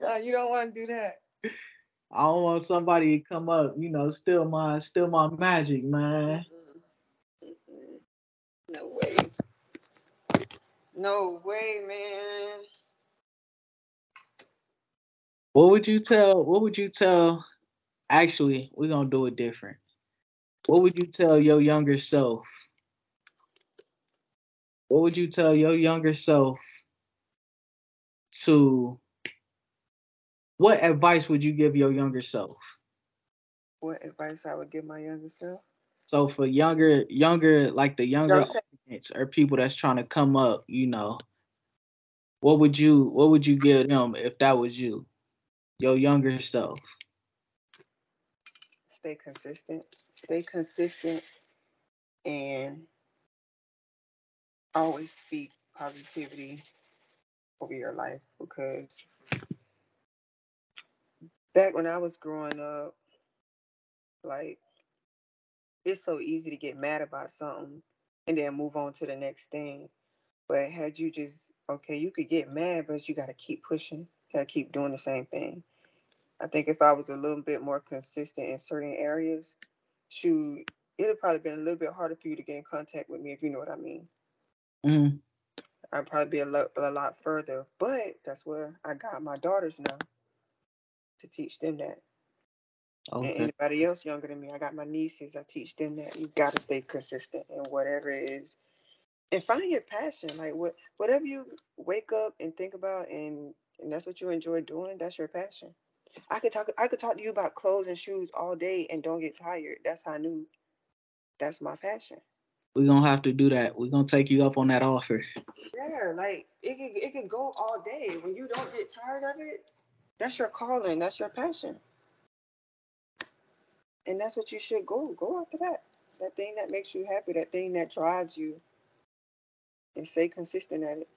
No, you don't want to do that. I don't want somebody to come up, you know, steal my steal my magic, man. Mm-mm. Mm-mm. No way. No way, man. What would you tell? What would you tell? Actually, we're gonna do it different. What would you tell your younger self? What would you tell your younger self to? What advice would you give your younger self? What advice I would give my younger self? So for younger, younger, like the younger audience or people that's trying to come up, you know, what would you what would you give them if that was you, your younger self? Stay consistent. Stay consistent and always speak positivity over your life because back when I was growing up, like it's so easy to get mad about something and then move on to the next thing. But had you just okay, you could get mad, but you got to keep pushing, got to keep doing the same thing. I think if I was a little bit more consistent in certain areas, shoot, it'd probably been a little bit harder for you to get in contact with me if you know what I mean. Mhm. I'd probably be a lot, a lot further. But that's where I got my daughters now to teach them that. And Okay. anybody else younger than me, I got my nieces. I teach them that you got to stay consistent in whatever it is, and find your passion. Like what, whatever you wake up and think about, and and that's what you enjoy doing. That's your passion. I could talk. I could talk to you about clothes and shoes all day and don't get tired. That's how I knew. That's my passion. We're gonna have to do that. We're gonna take you up on that offer. Yeah, like it can it can go all day. When you don't get tired of it, that's your calling. That's your passion. And that's what you should go. Go after that. That thing that makes you happy, that thing that drives you. And stay consistent at it.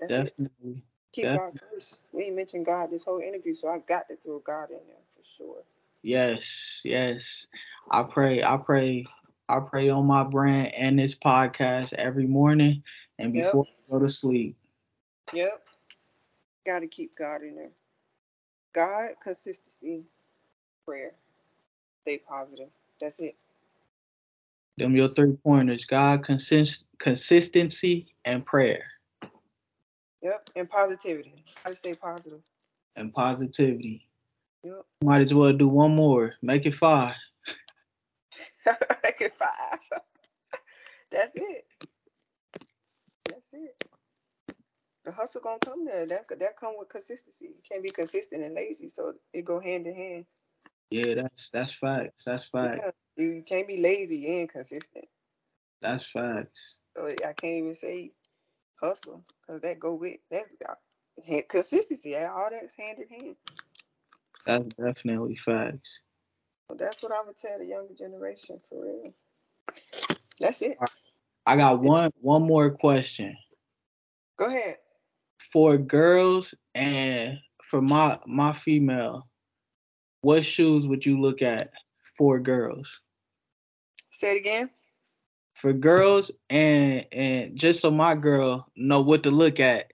That's it. Keep yeah. God first. We ain't mentioned God this whole interview, so I got to throw God in there for sure. Yes, yes. I pray, I pray, I pray on my brand and this podcast every morning and Yep. before I go to sleep. Yep. Got to keep God in there. God, consistency, prayer. Stay positive. That's it. Them your three pointers. God consist consistency and prayer Yep. And positivity. Gotta stay positive. and positivity. Yep. Might as well do one more. Make it five. Make it five. That's it. That's it. The hustle gonna come there. That that come with consistency. You can't be consistent and lazy, so it go hand in hand. Yeah, that's that's facts. That's facts. Yeah. You can't be lazy and consistent. That's facts. So I can't even say hustle because that go with that consistency. All that's hand in hand. That's definitely facts. So that's what I would tell the younger generation for real. That's it. I got one one more question. Go ahead. For girls and for my my female, what shoes would you look at for girls? Say it again. For girls and and just so my girl know what to look at,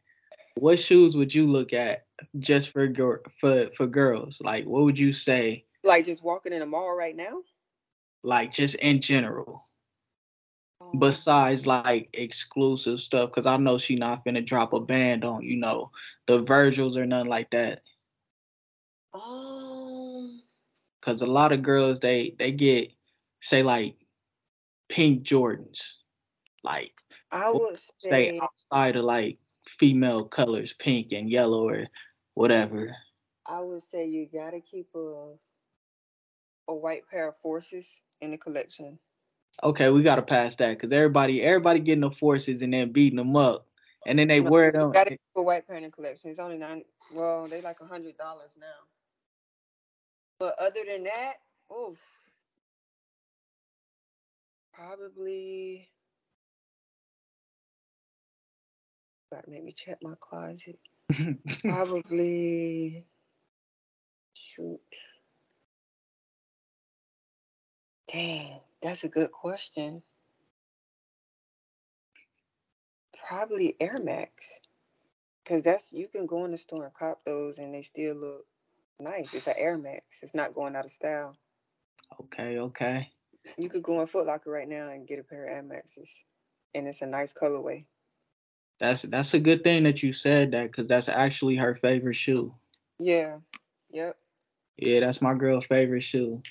what shoes would you look at just for girl for for girls? Like what would you say? Like just walking in the mall right now. Like just in general, Um, besides like exclusive stuff, because I know she not gonna drop a band on you know the Virgils or nothing like that. Um, Cause a lot of girls they they get say like pink Jordans, like I would stay say outside of like female colors, pink and yellow or whatever. I would say you gotta keep a a white pair of forces in the collection. Okay, we gotta pass that because everybody everybody getting the forces and then beating them up, and then they No, wear them. gotta keep a white panda collection. It's only nine. Well, they like a hundred dollars now. But other than that, oof, probably. Gotta make me check my closet. Probably. Shoot. Dang, that's a good question. Probably Air Max. Cause that's you can go in the store and cop those and they still look nice. It's an Air Max. It's not going out of style. okay, okay. You could go in Foot Locker right now and get a pair of Air Maxes. And it's a nice colorway. That's that's a good thing that you said that because that's actually her favorite shoe. Yeah. Yep. Yeah, that's my girl's favorite shoe.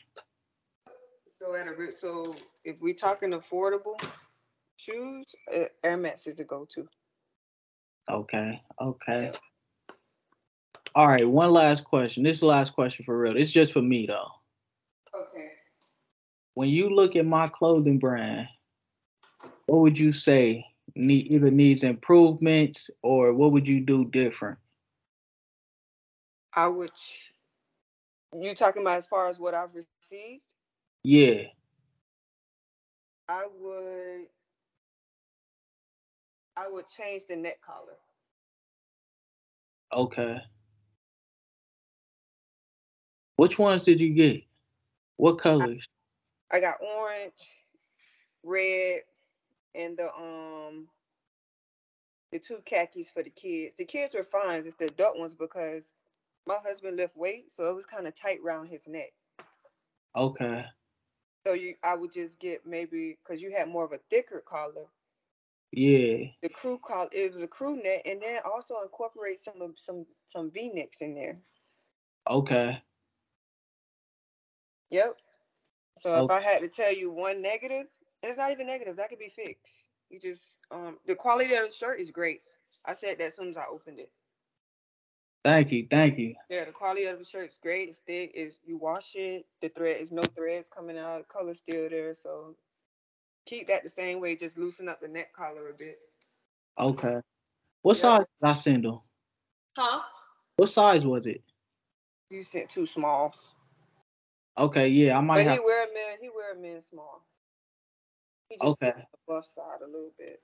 So at a so if we talking affordable shoes, uh, Air Max is the go-to. Okay, okay. All right, one last question. This is the last question for real. It's just for me though. When you look at my clothing brand, what would you say need either needs improvements or what would you do different? I would. You talking about as far as what I've received? Yeah. I would. I would change the neck collar. Okay. Which ones did you get? What colors? I got orange, red, and the um the two khakis for the kids. The kids were fine. It's the adult ones because my husband lift weight, so it was kind of tight around his neck. Okay. So you, I would just get maybe because you had more of a thicker collar. Yeah. The crew collar, it was a crew neck, and then also incorporate some of some some V necks in there. Okay. Yep. So if Okay. I had to tell you one negative, it's not even negative. That could be fixed. You just um the quality of the shirt is great. I said that as soon as I opened it. Thank you. Thank you. Yeah, the quality of the shirt is great. It's thick. Is you wash it, the thread is no threads coming out. The color's still there. So keep that the same way. Just loosen up the neck collar a bit. Okay. What Yeah. size did I send them? Huh? What size was it? You sent two smalls. Okay, yeah, I might But have he wear a men. He wear a men small. He just Okay. the buff side a little bit.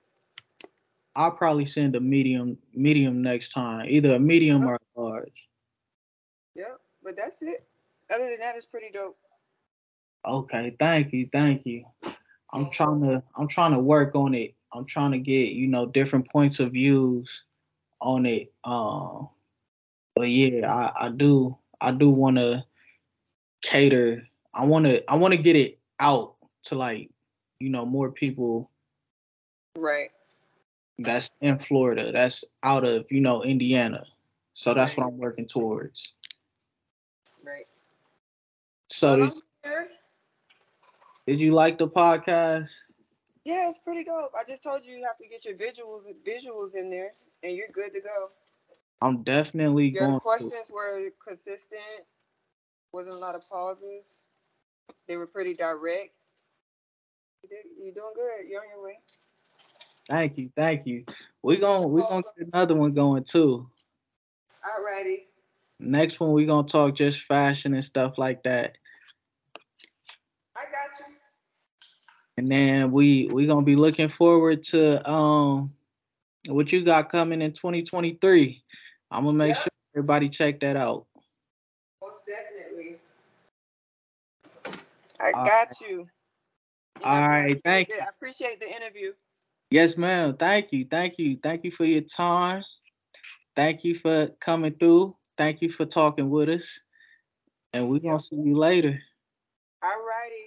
I'll probably send a medium medium next time. Either a medium or a large. Yep. But that's it. Other than that, it's pretty dope. Okay, thank you, thank you. I'm trying to I'm trying to work on it. I'm trying to get, you know, different points of views on it. Um but yeah, I, I do I do wanna cater. I wanna I wanna get it out to like, you know, more people Right. that's in Florida, that's out of, you know, Indiana. So that's what I'm working towards. Right. So Well, did, did you like the podcast? Yeah, it's pretty dope. I just told you you have to get your visuals visuals in there, and you're good to go. I'm definitely Your going to. questions were consistent. Wasn't a lot of pauses. They were pretty direct. You did, you're doing good. You're on your way. Thank you, thank you. We gon' we gonna get another one going too. Alrighty. Next one we're gonna talk just fashion and stuff like that. I got you. And then we we gonna be looking forward to um what you got coming in 2023. I'm gonna make Yeah. sure everybody check that out. Most definitely. I All got you. All right, thank the- I appreciate the interview. Yes, ma'am. Thank you. Thank you. Thank you for your time. Thank you for coming through. Thank you for talking with us. And we're gonna see you later. Alrighty.